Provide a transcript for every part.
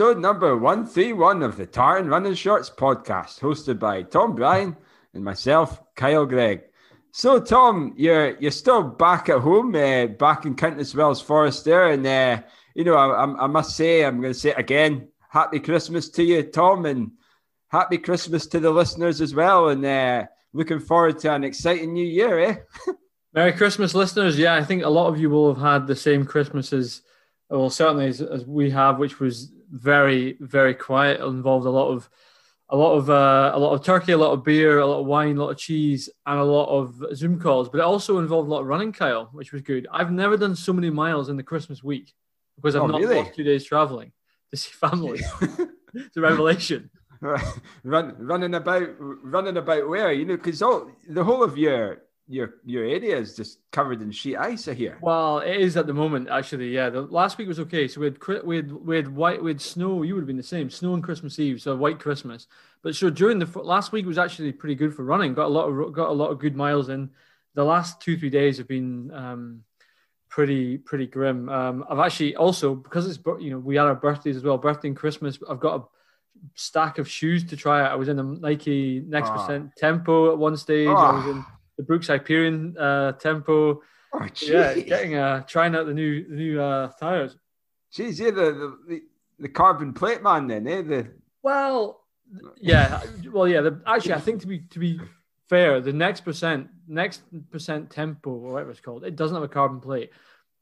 episode number 131 of the Tartan Running Shorts podcast, hosted by Tom Bryan and myself, Kyle Greig. So, Tom, you're you're still back at home, uh, back in Countess Wells Forest there, and uh, you know I, I, must say I'm going to say it again. Happy Christmas to you, Tom, and happy Christmas to the listeners as well. And uh, looking forward to an exciting new year, eh? Merry Christmas, listeners. Yeah, I think a lot of you will have had the same Christmases well, certainly as, as, we have, which was very, very quiet. It involved a lot of, a lot of, uh, a lot of turkey, a lot of beer, a lot of wine, a lot of cheese, and a lot of Zoom calls. But it also involved a lot of running, Kyle, which was good. I've never done so many miles in the Christmas week because I've oh, not really? lost two days traveling to see family. it's a revelation. Run, running about, running about where you know, because all the whole of your your your area is just covered in sheet ice here. Well, it is at the moment actually. Yeah, the last week was okay. So we had we had we had white we had snow. You would have been the same. Snow on Christmas Eve, so white Christmas. But so during the last week was actually pretty good for running. Got a lot of got a lot of good miles in. The last two three days have been um, pretty pretty grim. Um, I've actually also because it's you know we had our birthdays as well, birthday and Christmas. I've got a stack of shoes to try out. I was in a Nike Next ah. Percent Tempo at one stage. I was in the Brooks Hyperion uh, tempo. Oh, yeah, getting uh, trying out the new the new uh, tires. Jeez, yeah, the, the the carbon plate man then, eh? The well, yeah, well, yeah. The, actually, I think to be to be fair, the next percent next percent tempo or whatever it's called, it doesn't have a carbon plate,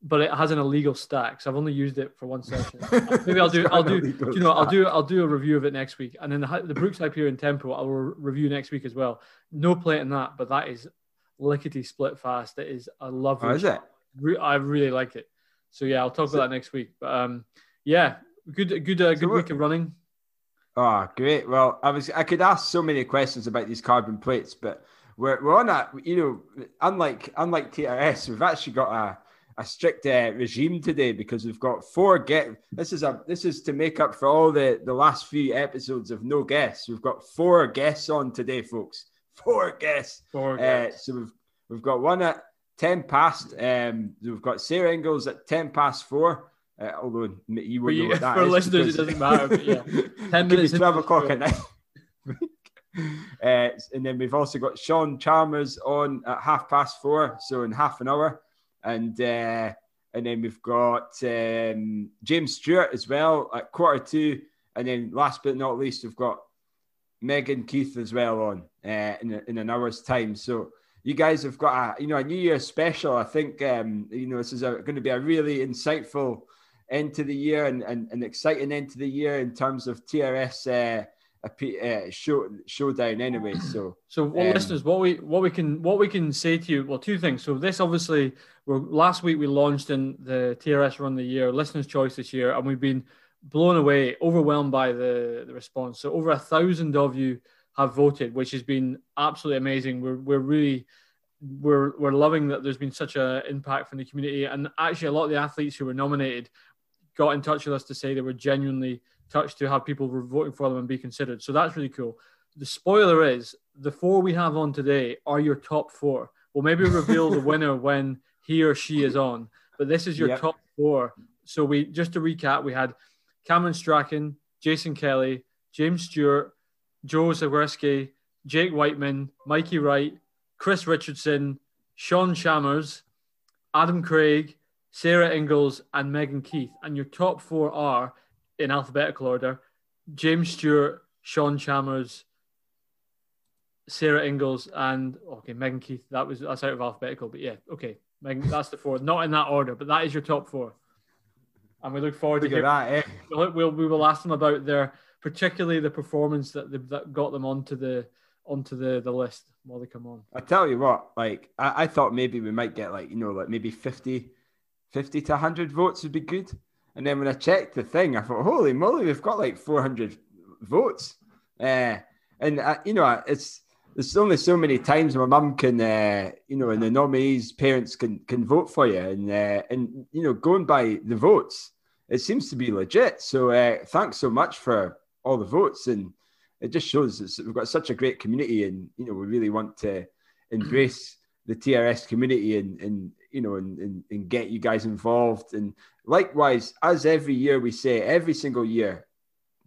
but it has an illegal stack. So I've only used it for one session. Maybe I'll do I'll do you know I'll do I'll do a review of it next week, and then the, the Brooks Hyperion tempo I will review next week as well. No plate in that, but that is lickety split fast. It is a lovely. Oh, is it? I really like it. So yeah, I'll talk is about it? that next week. But um, yeah, good, good, uh, good so week of running. Oh, great. Well, I was I could ask so many questions about these carbon plates, but we're, we're on a you know unlike unlike TRS, we've actually got a a strict uh, regime today because we've got four get. This is a this is to make up for all the the last few episodes of no guests. We've got four guests on today, folks four guests. Four uh, guests. so we've we've got one at ten past. Um, we've got Sarah Inglis at ten past four. Uh, although you wouldn't know what that for is listeners, it doesn't matter. But yeah, ten minutes. Twelve o'clock at night. Uh, and then we've also got Sean Chalmers on at half past four, so in half an hour, and uh, and then we've got um, James Stewart as well at quarter two, and then last but not least, we've got Megan Keith as well on uh, in, in an hour's time. So you guys have got a you know a New Year special. I think um, you know this is going to be a really insightful end to the year and, and an exciting end to the year in terms of TRS uh, uh, show showdown. Anyway, so so well, um, listeners, what we what we can what we can say to you, well, two things. So this obviously, we're last week we launched in the TRS Run the Year Listeners' Choice this year, and we've been blown away, overwhelmed by the, the response. So over a thousand of you have voted, which has been absolutely amazing. We're, we're really we're, we're loving that there's been such an impact from the community. And actually, a lot of the athletes who were nominated got in touch with us to say they were genuinely touched to have people voting for them and be considered. So that's really cool. The spoiler is the four we have on today are your top four. We'll maybe reveal the winner when he or she is on, but this is your yep. top four. So we just to recap, we had Cameron Strachan, Jason Kelly, James Stewart, Joe Zagreski, Jake Wightman, Mikey Wright, Chris Richardson, Sean Chalmers, Adam Craig, Sarah Inglis, and Megan Keith. And your top four are, in alphabetical order, James Stewart, Sean Chalmers, Sarah Inglis, and okay, Megan Keith. That was that's out of alphabetical, but yeah, okay, Megan, that's the four. Not in that order, but that is your top four and we look forward look to that. Eh? We'll, we'll, we will ask them about their particularly the performance that they, that got them onto the onto the the list while they come on. I tell you what, like I, I thought maybe we might get like you know like maybe 50, 50 to hundred votes would be good. And then when I checked the thing, I thought, holy moly, we've got like four hundred votes. Uh, and uh, you know, it's there's only so many times my mum can, uh, you know, and the nominees' parents can can vote for you, and uh, and you know, going by the votes, it seems to be legit. So uh, thanks so much for all the votes, and it just shows that we've got such a great community, and you know, we really want to embrace the TRS community and and you know and, and, and get you guys involved. And likewise, as every year we say, every single year,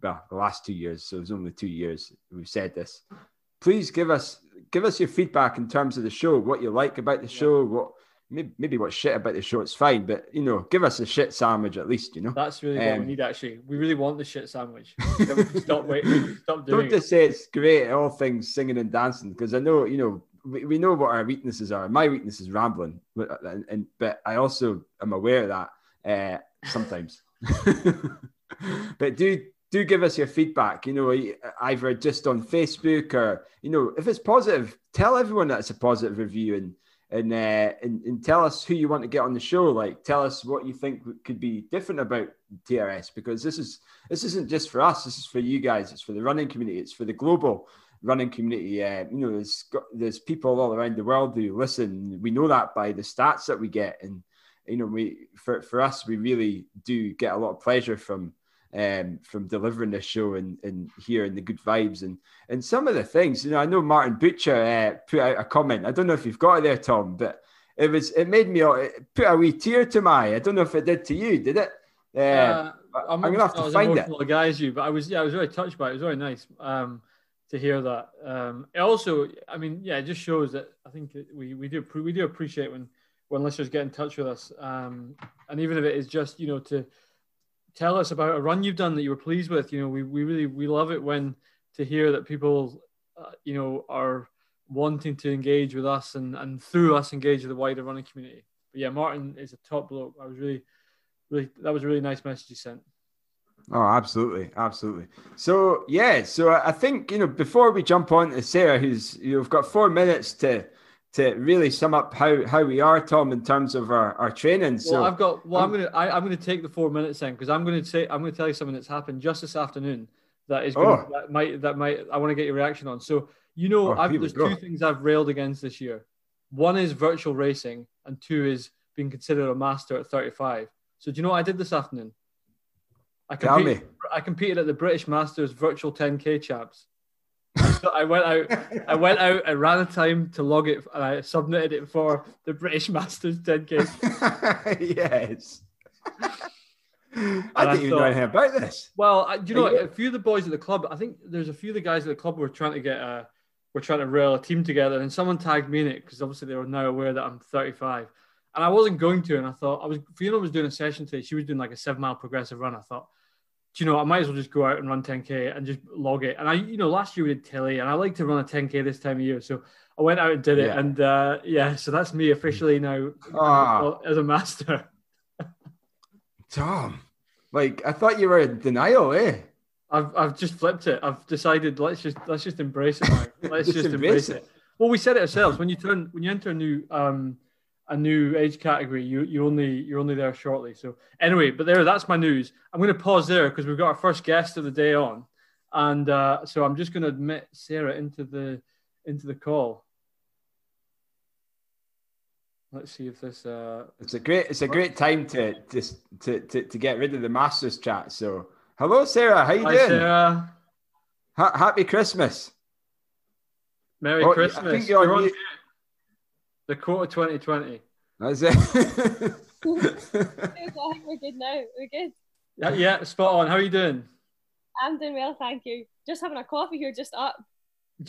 well, the last two years, so it was only two years we've said this. Please give us give us your feedback in terms of the show, what you like about the show, what maybe, maybe what shit about the show. It's fine, but you know, give us a shit sandwich at least. You know, that's really what um, we need. Actually, we really want the shit sandwich. stop waiting. Stop doing. Don't just say it's great all things singing and dancing because I know you know we, we know what our weaknesses are. My weakness is rambling, but and, and but I also am aware of that uh, sometimes. but do do give us your feedback. You know, either just on Facebook or you know, if it's positive, tell everyone that it's a positive review and and uh, and, and tell us who you want to get on the show. Like, tell us what you think could be different about TRS because this is this isn't just for us. This is for you guys. It's for the running community. It's for the global running community. Uh, you know, there's there's people all around the world who listen. We know that by the stats that we get, and you know, we for for us, we really do get a lot of pleasure from um, from delivering this show and, and hearing the good vibes and and some of the things. You know, I know Martin Butcher uh, put out a comment. I don't know if you've got it there, Tom, but it was it made me it put a wee tear to my. Eye. I don't know if it did to you. Did it? Uh, uh, I'm, I'm, gonna have to find it. Guys, you, but I was yeah, I was very touched by it. It was very nice um, to hear that. Um, it also, I mean, yeah, it just shows that I think we we do we do appreciate when when listeners get in touch with us, um, and even if it is just you know to tell us about a run you've done that you were pleased with. You know, we, we really we love it when to hear that people, uh, you know, are wanting to engage with us and and through us engage with the wider running community. But yeah, Martin is a top bloke. I was really, really that was a really nice message he sent. Oh, absolutely, absolutely. So yeah, so I think you know before we jump on to Sarah, who's you've got four minutes to to really sum up how how we are, Tom, in terms of our, our training. So well, I've got well, I'm, I'm gonna I, am going to take the four minutes then because I'm going to say I'm going to tell you something that's happened just this afternoon that is gonna, oh. that might that might I want to get your reaction on. So you know, oh, there's two things I've railed against this year. One is virtual racing, and two is being considered a master at 35. So do you know what I did this afternoon? I competed, Tell me. I competed at the British Masters virtual 10k chaps. So I went out. I went out. I ran a time to log it, and I submitted it for the British Masters 10K. yes. I didn't even know anything about this. Well, I, you know, a few of the boys at the club. I think there's a few of the guys at the club were trying to get a, were trying to rail a team together, and someone tagged me in it because obviously they were now aware that I'm 35, and I wasn't going to. And I thought I was. Fiona was doing a session today. She was doing like a seven mile progressive run. I thought do you know, I might as well just go out and run 10k and just log it. And I, you know, last year we did Tilly, and I like to run a 10k this time of year, so I went out and did it. Yeah. And uh, yeah, so that's me officially now ah. as a master. Tom, like I thought you were in denial, eh? I've I've just flipped it. I've decided let's just let's just embrace it. Let's just, just embrace it. it. Well, we said it ourselves. When you turn when you enter a new um a new age category, you you only you're only there shortly. So anyway, but there, that's my news. I'm going to pause there because we've got our first guest of the day on, and uh, so I'm just going to admit Sarah into the into the call. Let's see if this. Uh... It's a great. It's a great time to just to, to, to get rid of the Masters chat. So hello, Sarah. How you Hi, doing? Sarah. Ha- happy Christmas. Merry oh, Christmas. I think you're, you're on, the quarter 2020. That's it. we're good now. We're good. Yeah, yeah, spot on. How are you doing? I'm doing well, thank you. Just having a coffee here, just up.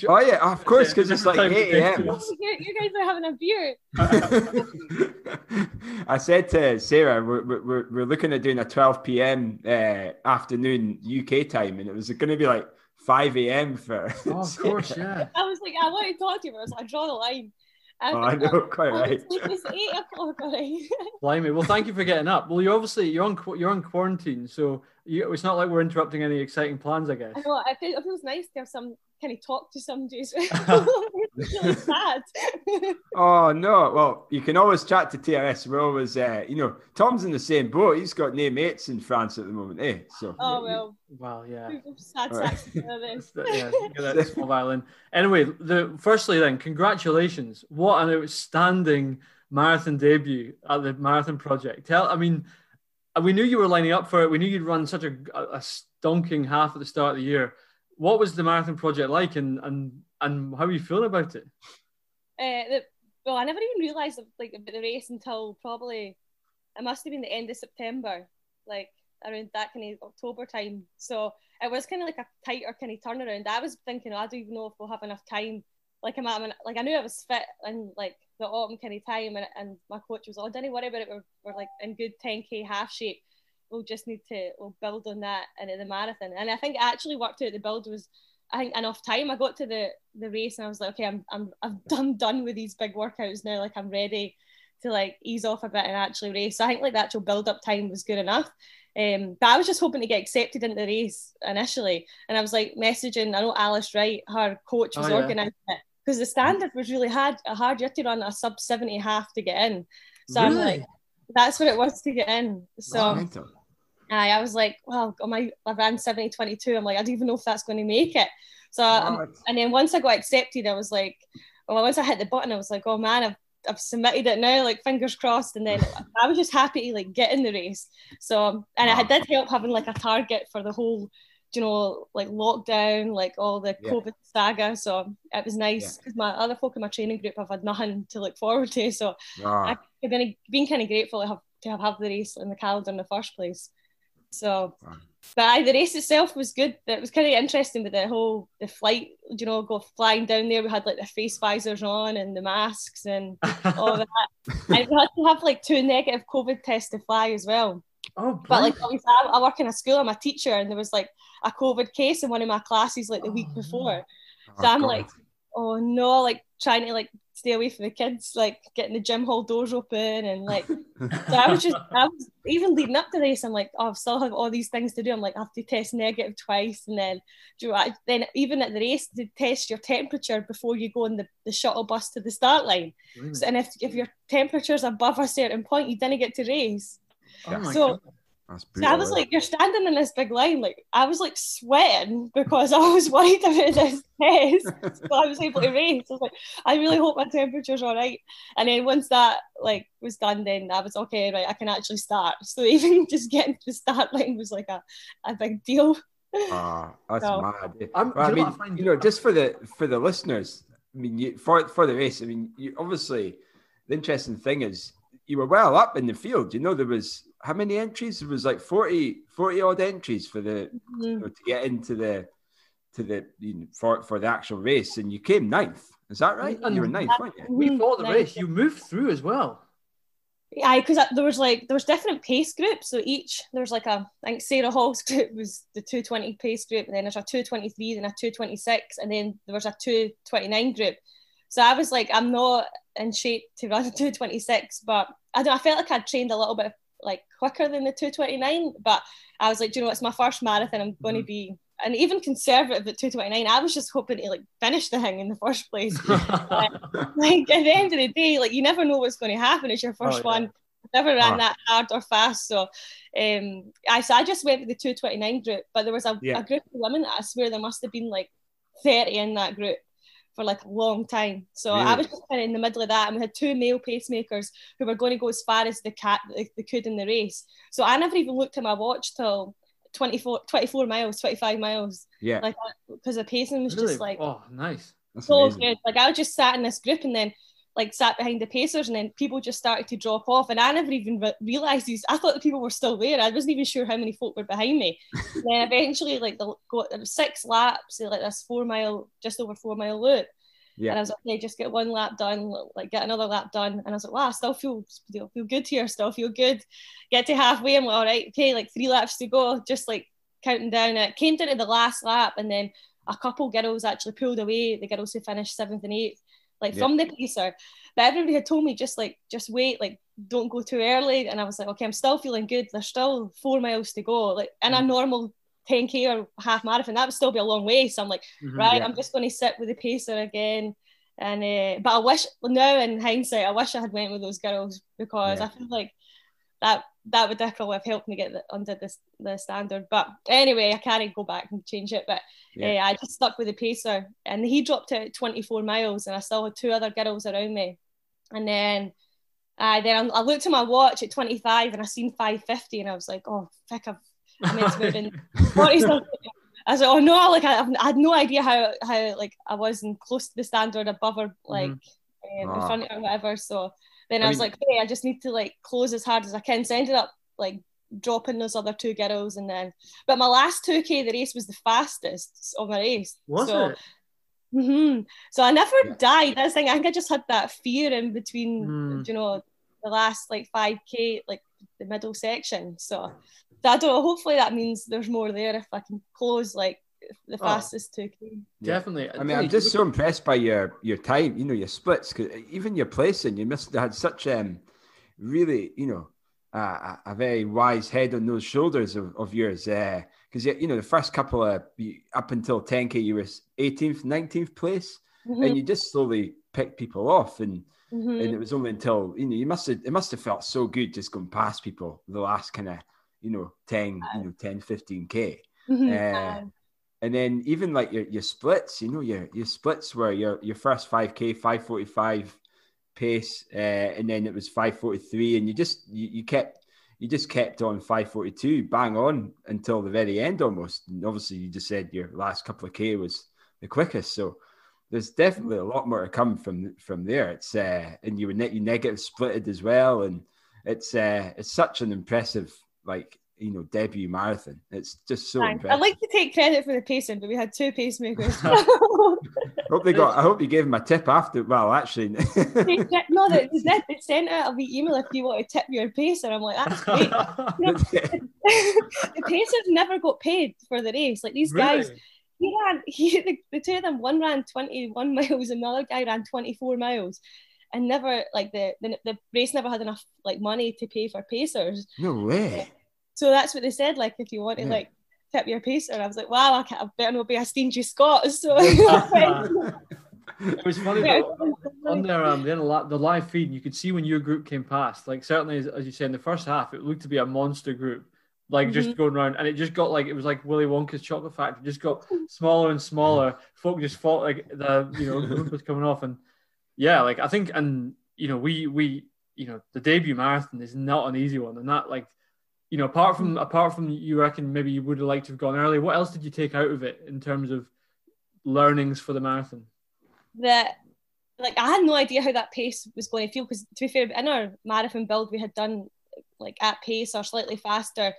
Oh yeah, of course, because it's like eight a.m. You guys are having a beer. I said to Sarah, we're, we're, we're looking at doing a 12 p.m. Uh, afternoon UK time, and it was going to be like 5 a.m. for. Oh, of course, yeah. I was like, I want to talk to you, but I was like, I draw the line. Oh, I know, oh, quite oh, right. It's eight o'clock already. Blimey. Well, thank you for getting up. Well, you're obviously you're on you're on quarantine, so you, it's not like we're interrupting any exciting plans, I guess. I know. Feels, it feels nice to have some kind he talk to somebody. it's really sad. oh no! Well, you can always chat to TRS. We're always, uh, you know, Tom's in the same boat. He's got no mates in France at the moment, eh? So. Oh well. Well, yeah. Sad right. yeah, that small violin. Anyway, the firstly, then, congratulations! What an outstanding marathon debut at the Marathon Project. Tell, I mean, we knew you were lining up for it. We knew you'd run such a, a stonking half at the start of the year what was the marathon project like, and and and how are you feeling about it? Uh, the, well, I never even realised like about the race until probably it must have been the end of September. Like around that kind of October time. So it was kind of like a tighter kind of turnaround. I was thinking, oh, I don't even know if we'll have enough time. Like I'm, I'm like I knew I was fit and like the autumn kind of time, and, and my coach was, oh, don't worry about it. We're, we're like in good 10k half shape. We'll just need to we'll build on that into the marathon. And I think it actually worked out. The build was I think enough time. I got to the the race and I was like, okay, I'm I'm I'm done done with these big workouts now. Like I'm ready to like ease off a bit and actually race. So I think like the actual build up time was good enough. Um, but I was just hoping to get accepted into the race initially, and I was like messaging. I know Alice Wright, her coach, was oh, yeah. organising it because the standard was really hard. A hard you had to run a sub seventy half to get in. So really? I'm like, that's what it was to get in. So. I, I was like, well, on my I ran 70 22. I'm like, I don't even know if that's going to make it. So, um, and then once I got accepted, I was like, well, once I hit the button, I was like, oh man, I've I've submitted it now, like fingers crossed. And then I was just happy to like get in the race. So, and wow. it did help having like a target for the whole, you know, like lockdown, like all the yeah. COVID saga. So it was nice because yeah. my other folk in my training group have had nothing to look forward to. So wow. I've been, been kind of grateful to have to have, have the race in the calendar in the first place. So, but I, the race itself was good. It was kind of interesting with the whole the flight. You know, go flying down there. We had like the face visors on and the masks and all that. and we had to have like two negative COVID tests to fly as well. Oh, but like obviously, I, I, work in a school. I'm a teacher, and there was like a COVID case in one of my classes like the oh, week before. So oh, I'm God. like, oh no, like trying to like stay away from the kids, like getting the gym hall doors open and like so I was just I was even leading up to this, I'm like, oh, I still have all these things to do. I'm like, I have to test negative twice and then do you know, then even at the race to test your temperature before you go on the, the shuttle bus to the start line. Really? So, and if if your temperature's above a certain point, you didn't get to race. Oh so so I was like, you're standing in this big line. Like I was like sweating because I was worried about this test. so I was able to race. I was like, I really hope my temperature's all right. And then once that like was done, then I was okay, right, I can actually start. So even just getting to the start line was like a, a big deal. Ah, uh, that's so, mad. Well, I mean, I you know, just for the for the listeners, I mean, you, for for the race, I mean, you obviously the interesting thing is you were well up in the field. You know, there was how many entries? It was like 40, 40 odd entries for the mm-hmm. you to get into the to the you know, for for the actual race, and you came ninth. Is that right? And you were ninth, weren't you? We fought the race. You moved through as well. Yeah, because there was like there was different pace groups. So each there was like a I think Sarah Hall's group was the 220 pace group, and then there's a 223, then a 226, and then there was a 229 group. So I was like, I'm not in shape to run 226, but I don't. I felt like I'd trained a little bit like quicker than the 229. But I was like, you know, it's my first marathon. I'm going to mm-hmm. be and even conservative at 229 i was just hoping to like finish the thing in the first place uh, like at the end of the day like you never know what's going to happen it's your first oh, yeah. one never ran that hard or fast so um I, so I just went with the 229 group but there was a, yeah. a group of women I swear there must have been like 30 in that group for like a long time. So really? I was just kind of in the middle of that, and we had two male pacemakers who were going to go as far as the cat they could in the race. So I never even looked at my watch till 24, 24 miles, 25 miles. Yeah. Like uh, because the pacing was really? just like oh nice. That's so amazing. good. Like I was just sat in this group and then like sat behind the pacers and then people just started to drop off and I never even re- realized these I thought the people were still there I wasn't even sure how many folk were behind me then eventually like the got there six laps like this four mile just over four mile loop yeah. And I was like, okay, just get one lap done, like get another lap done. And I was like, wow, I still feel feel, feel good here, still feel good. Get to halfway, I'm like, all right, okay, like three laps to go, just like counting down. It came down to the last lap, and then a couple girls actually pulled away, the girls who finished seventh and eighth like yeah. from the pacer. But everybody had told me just like just wait, like don't go too early. And I was like, okay, I'm still feeling good. There's still four miles to go. Like in mm. a normal 10k or half marathon, that would still be a long way. So I'm like, mm-hmm, right, yeah. I'm just going to sit with the pacer again. And uh, but I wish now in hindsight, I wish I had went with those girls because yeah. I feel like that that would definitely have helped me get the, under this the standard. But anyway, I can't go back and change it. But yeah. uh, I just stuck with the pacer, and he dropped out 24 miles, and I still had two other girls around me. And then, uh, then I looked at my watch at 25, and I seen 550, and I was like, oh, fuck, I've I meant to move in 40 I was like, oh no, like I, I, had no idea how how like I wasn't close to the standard above or like mm-hmm. um, in front or whatever. So then I, I was like, hey, I just need to like close as hard as I can. So I ended up like dropping those other two girls, and then but my last two k the race was the fastest of my race. Was so, it? hmm So I never Yeah. died. That's thing. I think I just had that fear in between, Hmm. you know, the last like 5k, like the middle section. So, so I don't know. Hopefully that means there's more there if I can close like the Oh. fastest 2k. Definitely. I mean, I'm just so impressed by your your time. You know, your splits. Cause even your placing, you must have had such um, really, you know, uh, a, a very wise head on those shoulders of, of yours. Because you know, the first couple of up until 10k, you were 18th, 19th place, Mm-hmm. and you just slowly picked people off. And Mhm. and it was only until you know you must have it must have felt so good just going past people the last kind of you know 10 you know 10 15k Mhm. uh, Um, and then even like your, your splits you know your your splits were your your first 5k 545 pace uh, and then it was 543 and you just you, you kept you just kept on 542 bang on until the very end almost. And obviously you just said your last couple of k was the quickest. So there's definitely a lot more to come from from there. It's uh and you were ne- you negative splitted as well and it's uh it's such an impressive like you know debut marathon it's just so I'd like to take credit for the pacing, but we had two pacemakers. hope they got. I hope you gave him a tip after. Well, actually, no, they, they, said- they sent out a wee email if you want to tip your pacer. I'm like, that's great. the pacers never got paid for the race. Like these guys, Really? he ran. He, the, the two of them, one ran 21 miles, and the guy ran 24 miles, and never like the, the the race never had enough like money to pay for pacers. no way. So that's what they said. Like if you want to Yeah. like tip your pace. and I was like, wow, I, can't, I better not be a stingy Scot. So. It was funny though, on there, um, the, li- the live feed, you could see when your group came past. Like certainly, as, as you said in the first half, it looked to be a monster group, like just Mhm. going around, and it just got like it was like Willy Wonka's chocolate factory, just got smaller and smaller. Folk just thought like the you know group was coming off, and yeah, like I think, and you know, we we you know the debut marathon is not an easy one, and that like you know apart from apart from you reckon maybe you would have liked to have gone early. What else did you take out of it in terms of learnings for the marathon? that like I had no idea how that pace was going to feel because to be fair, in our marathon build we had done like at pace or slightly faster,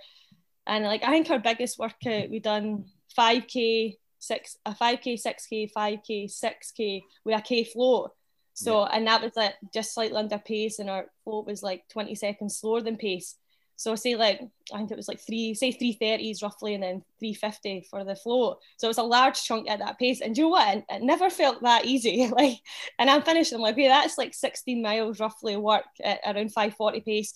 and like I think our biggest workout we done five k six a five k six k five k six k with a k float. So and that was like just slightly under pace, and our float was like twenty seconds slower than pace. So I say like I think it was like three, say three thirties roughly, and then three fifty for the float. So it was a large chunk at that pace. And do you know what? It, it never felt that easy. like, and I'm finished. I'm like, okay, that's like sixteen miles roughly work at around five forty pace,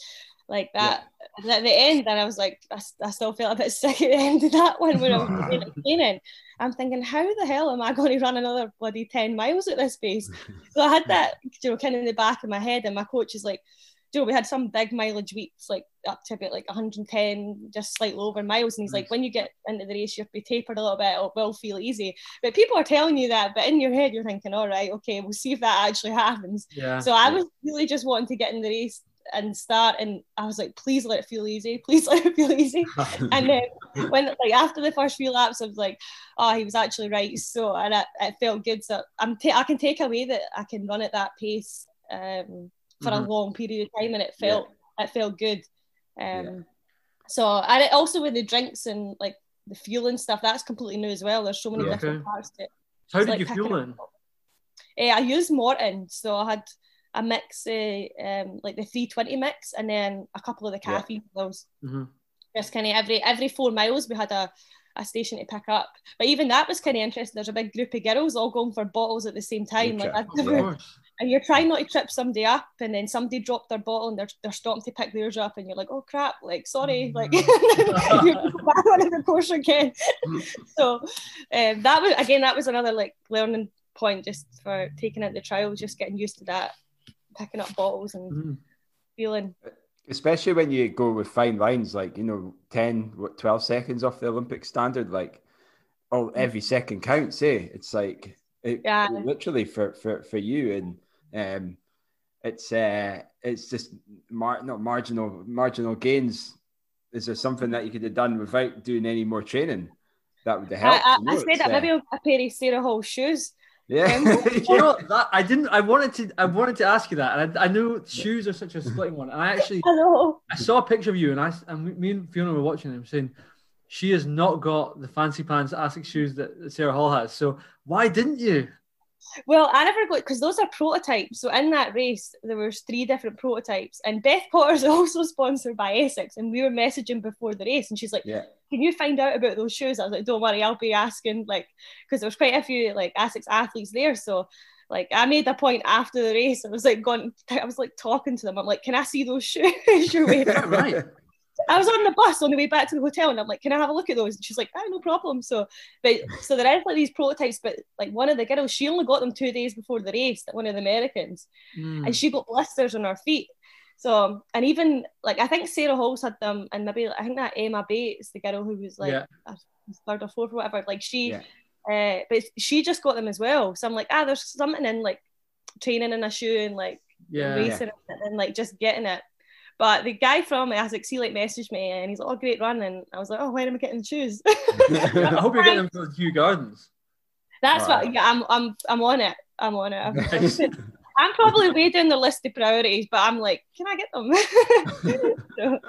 like that. And at the end, then I was like, I still felt a bit sick at the end of that one when I was really training. I'm thinking, how the hell am I going to run another bloody ten miles at this pace? So I had that, you know, kind of in the back of my head, and my coach is like, Joe, we had some big mileage weeks, like up to about like 110, just slightly over miles. And he's like, when you get into the race, you'll be tapered a little bit, it will feel easy. But people are telling you that, but in your head, you're thinking, all right, okay, we'll see if that actually happens. Yeah. So I was really just wanting to get in the race and start, and I was like, please let it feel easy, please let it feel easy. And then when like after the first few laps, I was like, oh, he was actually right. So and it, it felt good. So I'm ta- I can take away that I can run at that pace um, for Mhm. a long period of time, and it felt it felt good. Um, Yeah. So and it also with the drinks and like the fuel and stuff, that's completely new as well. There's so many Yeah. different Okay. parts to it. How It's did like you picking feel up- then? Eh, I used Maurten, so I had a mix, uh, um, like the 320 mix, and then a couple of the Yeah. caffeine pills. Mhm. Just kind of every every four miles, we had a, a station to pick up. But even that was kind of interesting. There's a big group of girls all going for bottles at the same time. Like I'd Of never, course. And you're trying not to trip somebody up, and then somebody dropped their bottle and they're, they're stopping to pick theirs up, and you're like, oh crap, like sorry, like you go back on the course again. so um, that was again, that was another like learning point just for taking out the trials, just getting used to that, picking up bottles and Mhm. feeling. Especially when you go with fine lines, like you know, 10, what, 12 seconds off the Olympic standard, like oh, every second counts. Eh, it's like it, Yeah. literally for for for you, and um, it's uh, it's just mar- not marginal marginal gains. Is there something that you could have done without doing any more training? That would have I, helped. I, you know? I said that uh, maybe a pair of Sarah Hall shoes. Yeah. Um, You know, that, I didn't. I wanted to. I wanted to ask you that, and I, I knew shoes are such a splitting one. And I actually, I. I saw a picture of you, and I and me and Fiona were watching them, saying she has not got the fancy pants Asics shoes that Sarah Hall has. So why didn't you? Well, I never got because those are prototypes. So in that race, there was three different prototypes, and Beth Potter's also sponsored by Asics, and we were messaging before the race, and she's like, Yeah. "Can you find out about those shoes?" I was like, "Don't worry, I'll be asking." Like, because there was quite a few like Asics athletes there, so like I made a point after the race. I was like going, I was like talking to them. I'm like, "Can I see those shoes you're wearing?" Right. I was on the bus on the way back to the hotel, and I'm like, "Can I have a look at those?" And she's like, "Ah, no problem." So, but so there is like these prototypes, but like one of the girls, she only got them two days before the race. One of the Americans, Mm. and she got blisters on her feet. So, and even like I think Sarah Halls had them, and maybe I think that Emma Bates, the girl who was like Yeah. third or fourth or whatever, like she, Yeah. uh, but she just got them as well. So I'm like, ah, there's something in like training in a shoe and like Yeah. racing it and like just getting it. But the guy from Asics, he like messaged me and he's like, oh, great run. And I was like, oh, when am I getting the shoes? I hope you're getting them for Kew Gardens. That's Right. what, yeah, I'm, I'm, I'm on it. I'm on it. I'm, Nice. I'm probably way down the list of priorities, but I'm like, can I get them? so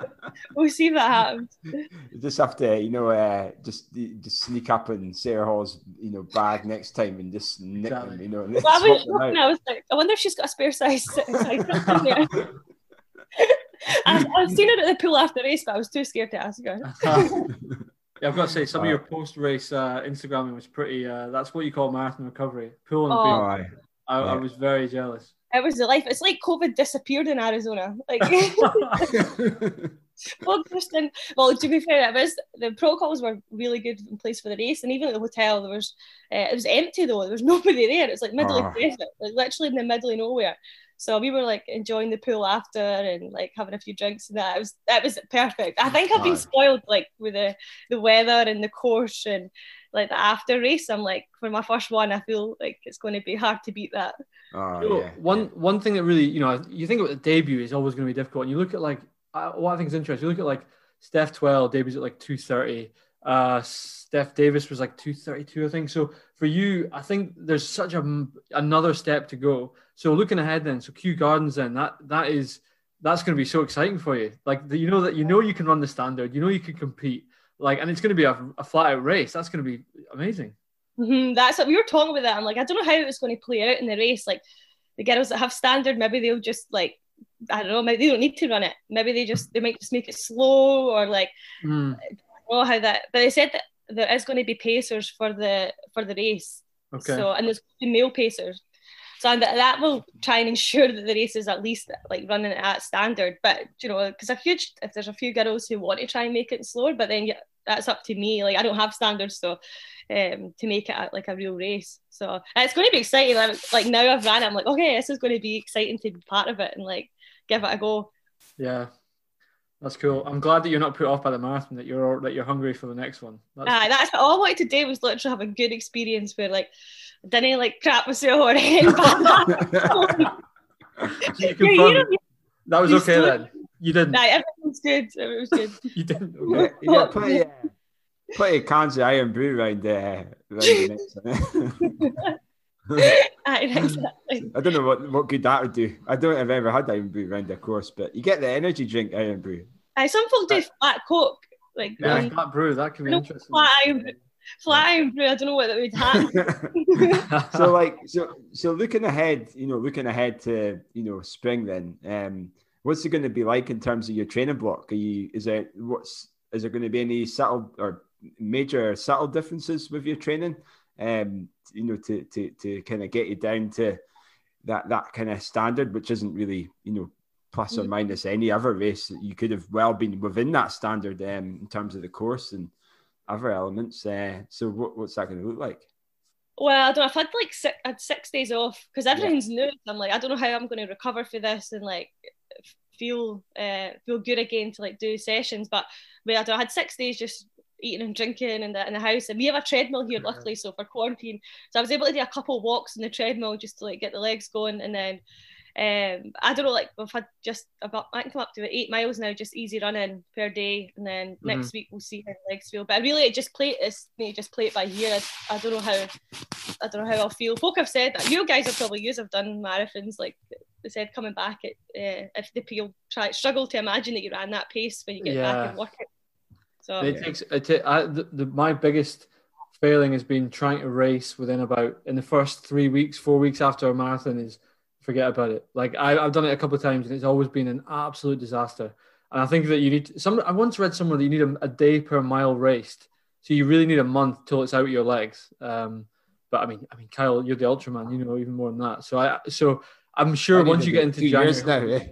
we'll see if that happens. You just have to, you know, uh, just just sneak up in Sarah Hall's, you know, bag next time and just nick them, you know. Well, I was looking. I was like, I wonder if she's got a spare size, size in there. I, I've seen her at the pool after race, but I was too scared to ask her. Yeah, I've got to say, some of Uh, your post-race uh, Instagramming was pretty. Uh, that's what you call marathon recovery. Pool and a Oh, big. aye. I, I was very jealous. It was the life. It's like COVID disappeared in Arizona. Like, well, Kristen, well, to be fair, it was the protocols were really good in place for the race, and even at the hotel, there was uh, it was empty though. There was nobody there. It's like middle Ah. of desert, like literally in the middle of nowhere. So we were like enjoying the pool after and like having a few drinks and that. It was that was perfect. I think I've been spoiled like with the the weather and the course and like the after race. I'm like for my first one, I feel like it's going to be hard to beat that. oh, You know, yeah. one one thing that really, you know, you think about the debut is always going to be difficult. And you look at like uh, what I think is interesting. You look at like Steph Twell debuts at like two thirty. Uh, Steph Davis was like two thirty two, I think. So for you, I think there's such a another step to go. So looking ahead, then, so Kew Gardens, then that that is that's going to be so exciting for you. Like you know that you know you can run the standard, you know you can compete. Like, and it's going to be a, a flat out race. That's going to be amazing. Mhm, That's what we were talking about that. I'm like, I don't know how it's going to play out in the race. Like the girls that have standard, maybe they'll just like, I don't know, maybe they don't need to run it. Maybe they just they might just make it slow or like Mm, I don't know how that. But they said that there is going to be pacers for the for the race. okay. So and there's male pacers. So that, will try and ensure that the race is at least like running at standard. But you know, because a huge if there's a few girls who want to try and make it slower, but then yeah, that's up to me. Like I don't have standards, so um to make it a, like a real race. So it's going to be exciting. Like, like now I've ran I'm like, okay, this is going to be exciting to be part of it and like give it a go. Yeah, that's cool. I'm glad that you're not put off by the marathon. That you're that you're hungry for the next one. That's, Aye, that's all I wanted to do was literally have a good experience where like I didn't like crap myself or anything. so you you that was you okay stood- then. You didn't. Nah, everything's good. Everything's good. You didn't. You Okay. got, you got plenty, uh, plenty of cans of Irn-Bru around, uh, around the next one. Aye, exactly. I don't know what, what good that would do. I don't have ever had Irn-Bru around the course, but you get the energy drink Irn-Bru. Aye, some folk do flat coke, like Yeah, flat brew. That could be No, interesting. flat iron, flat Irn-Bru. I don't know what that would happen. so like so so looking ahead you know looking ahead to you know spring then um what's it going to be like in terms of your training block are you is there what's is there going to be any subtle or major subtle differences with your training um you know to to to kind of get you down to that that kind of standard which isn't really you know plus or Mm. minus any other race you could have well been within that standard um in terms of the course and other elements uh, so what, what's that going to look like well, I don't know. I've had like six, I had six days off because everything's new. I'm like, I don't know how I'm going to recover for this and like feel uh, feel good again to like do sessions. But but I, don't know, I had six days just eating and drinking in the in the house, and we have a treadmill here, luckily, so for quarantine, so I was able to do a couple walks on the treadmill just to like get the legs going, and then Um, I don't know, like we've had just about I can come up to eight miles now, just easy running per day, and then mm-hmm. next week we'll see how the legs feel. But I really, it just play it, me just play it by ear. I, I, don't know how I don't know how I'll feel. Folk have said that you guys have probably used have done marathons like they said coming back at uh, if the people try struggle to imagine that you ran that pace when you get yeah. back and work it. So it takes it I, the, the, my biggest failing has been trying to race within about in the first three weeks, four weeks after a marathon is forget about it. Like I, have done it a couple of times and it's always been an absolute disaster. And I think that you need some. I once read somewhere that you need a, a, day per mile raced, so you really need a month till it's out your legs. Um, but I mean, I mean, Kyle, you're the ultraman. You know even more than that. So I, so I'm sure once you get into January, now, eh?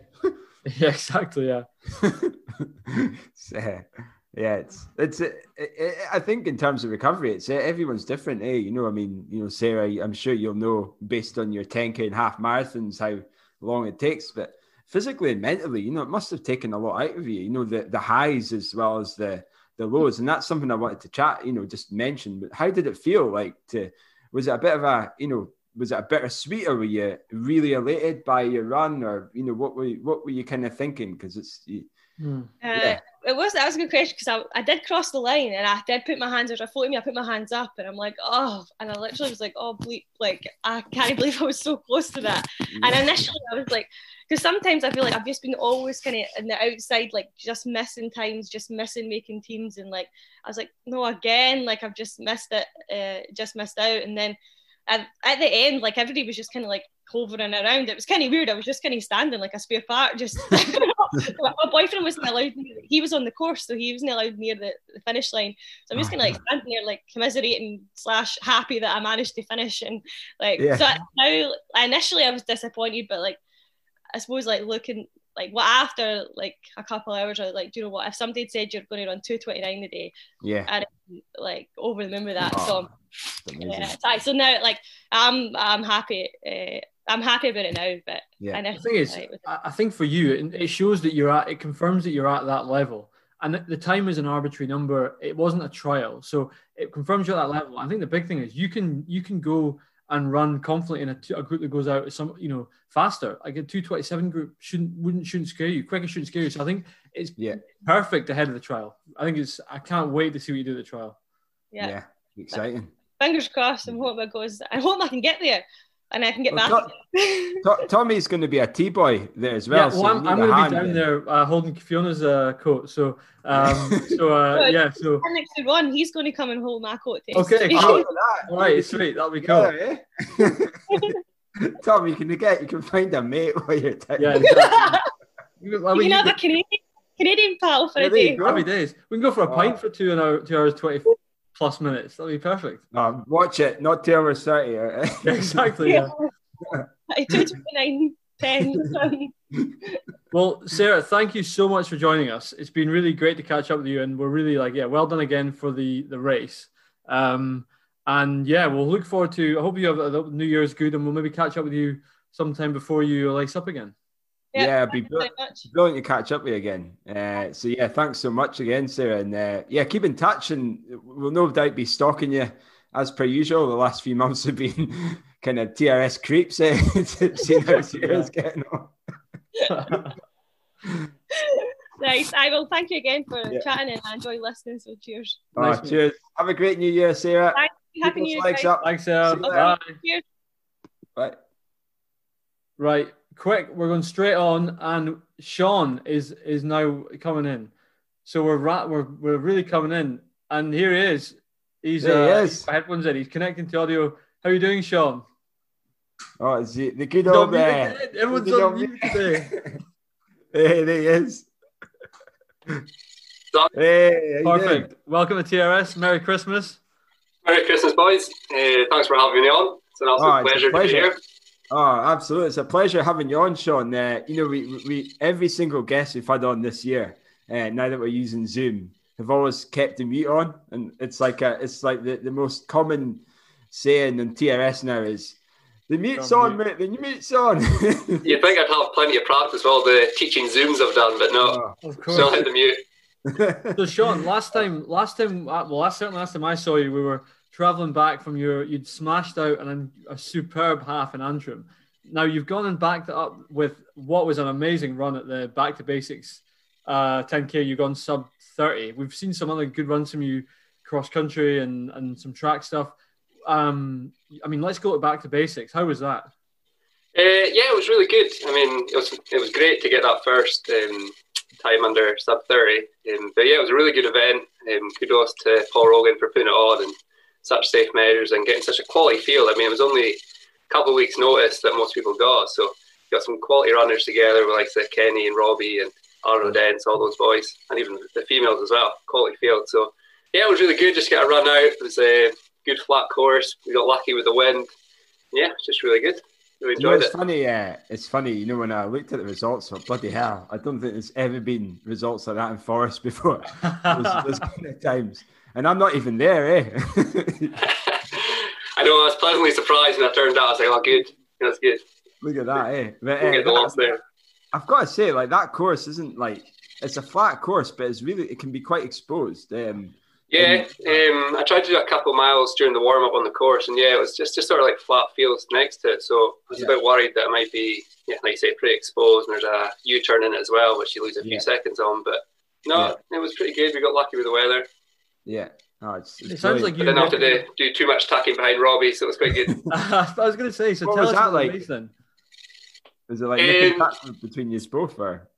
yeah, exactly, yeah. yeah, it's it's. It, it, I think in terms of recovery, it's everyone's different. Eh? You know, I mean, you know, Sarah, I'm sure you'll know based on your 10k and half marathons how long it takes, but physically and mentally, you know, it must have taken a lot out of you. You know, the the highs as well as the the lows, and that's something I wanted to chat. You know, just mention. But how did it feel like to? Was it a bit of a you know? Was it a bittersweet, or were you really elated by your run, or you know, what were you, what were you kind of thinking? Because it's Hmm. Uh, it was that was a good question because I, I did cross the line and I did put my hands as I floated me, I put my hands up and I'm like, oh, and I literally was like, oh, bleep, like I can't believe I was so close to that. And initially I was like, because sometimes I feel like I've just been always kind of in the outside, like just missing times, just missing making teams, and like I was like, no, again, like I've just missed it, uh, just missed out, and then at, at the end, like everybody was just kind of like hovering around. It was kind of weird. I was just kind of standing like a spare part. Just my boyfriend wasn't allowed. He was on the course, so he wasn't allowed near the, the finish line. So I'm just kind of like ah. standing there, like commiserating slash happy that I managed to finish. And like yeah. so now, initially I was disappointed, but like I suppose like looking like what after like a couple hours, I was like, do you know what? If somebody had said you're going to run 229 a day, yeah, and like over the moon with that. Oh, so yeah, so now like I'm I'm happy. Uh, I'm happy about it now, but yeah. the thing is, I think for you, it shows that you're at. It confirms that you're at that level, and the time is an arbitrary number. It wasn't a trial, so it confirms you're at that level. I think the big thing is you can you can go and run confidently in a, a group that goes out some you know faster. Like a 227 group shouldn't wouldn't shouldn't scare you. Quicker shouldn't scare you. So I think it's yeah perfect ahead of the trial. I think it's I can't wait to see what you do at the trial. Yeah, yeah exciting. Fingers crossed. and hope it goes. I hope I can get there and I can get well, back. Tommy's going to be a T boy there as well. Yeah, well, so I'm, I'm going to be down there uh, holding Fiona's uh, coat. So, um, so uh, yeah, so next to one, he's going to come and hold my coat. Okay, cool. all right, sweet, that'll be cool. Yeah, eh? Tommy, can you get you can find a mate while you're down. Yeah, exactly. you can have a Canadian Canadian pal for yeah, a day. Happy days. We can go for a pint for two and hour, two hours twenty plus minutes. That'll be perfect. Um, watch it, not two hours thirty. exactly. Yeah. well, Sarah, thank you so much for joining us. It's been really great to catch up with you, and we're really like, yeah, well done again for the the race. Um, and yeah, we'll look forward to. I hope you have a, New Year's good, and we'll maybe catch up with you sometime before you lace up again. Yeah, yeah it'd be brilliant, brilliant to catch up with you again. Uh, so yeah, thanks so much again, Sarah, and uh, yeah, keep in touch, and we'll no doubt be stalking you as per usual. The last few months have been kind of TRS creeps, eh? to see how Sarah's getting on. nice. I will thank you again for yeah. chatting, and I enjoy listening. So cheers. Oh, nice cheers. Have a great New Year, Sarah. Happy New Year. Thanks, Sarah. Bye. Bye. Right quick, we're going straight on, and Sean is is now coming in. So we're ra- we're we're really coming in, and here he is. He's there uh, he is. headphones in. He's connecting to audio. How are you doing, Sean? Oh, it's the, the good old man. Everyone's on mute today. hey, there he is. hey, perfect. Welcome to TRS. Merry Christmas. Merry Christmas, boys. Uh, thanks for having me on. It's an absolute oh, pleasure, pleasure, to be here. Oh, absolutely! It's a pleasure having you on, Sean. Uh, you know, we, we every single guest we've had on this year, uh, now that we're using Zoom, have always kept the mute on, and it's like a, it's like the, the most common saying in TRS now is the mute's on, mute. mate. The mute's on. you think I'd have plenty of practice with all the teaching Zooms I've done, but no, oh, of course. still hit the mute. so, Sean, last time, last time, uh, well, last certainly last time I saw you, we were traveling back from your, you'd smashed out an, a superb half in Antrim. now you've gone and backed up with what was an amazing run at the Back to Basics uh, 10k. You've gone sub 30. We've seen some other good runs from you cross country and and some track stuff. Um, I mean, let's go back to basics. How was that? Uh, yeah, it was really good. I mean, it was it was great to get that first um, time under sub 30. Um, but yeah, it was a really good event. Um, kudos to Paul Rogan for putting it on and such safe measures and getting such a quality field. I mean, it was only a couple of weeks' notice that most people got. So got some quality runners together with like the Kenny and Robbie and Arnold Dents, all those boys, and even the females as well. Quality field. So yeah, it was really good. Just get a run out. It was a good flat course. We got lucky with the wind. Yeah, it's just really good. Really enjoyed you know, it's it. funny. Uh, it's funny. You know, when I looked at the results, for bloody hell, I don't think there's ever been results like that in Forres before. there's, there's kind of times, and I'm not even there, eh? I know. I was pleasantly surprised when I turned out. I was like, "Oh, good. That's good." Look at that, eh? But, uh, that, there. I've got to say, like that course isn't like it's a flat course, but it's really it can be quite exposed. Um, yeah, um, I tried to do a couple miles during the warm up on the course, and yeah, it was just, just sort of like flat fields next to it. So I was yeah. a bit worried that it might be, yeah, like you say, pretty exposed, and there's a U turn in it as well, which you lose a few yeah. seconds on. But no, yeah. it was pretty good. We got lucky with the weather. Yeah. Oh, it's, it's it sounds like you didn't have to do, do, too much tacking behind Robbie, so it was quite good. I was going to say, so what tell was us that like? then. Was it like um, between you both, or?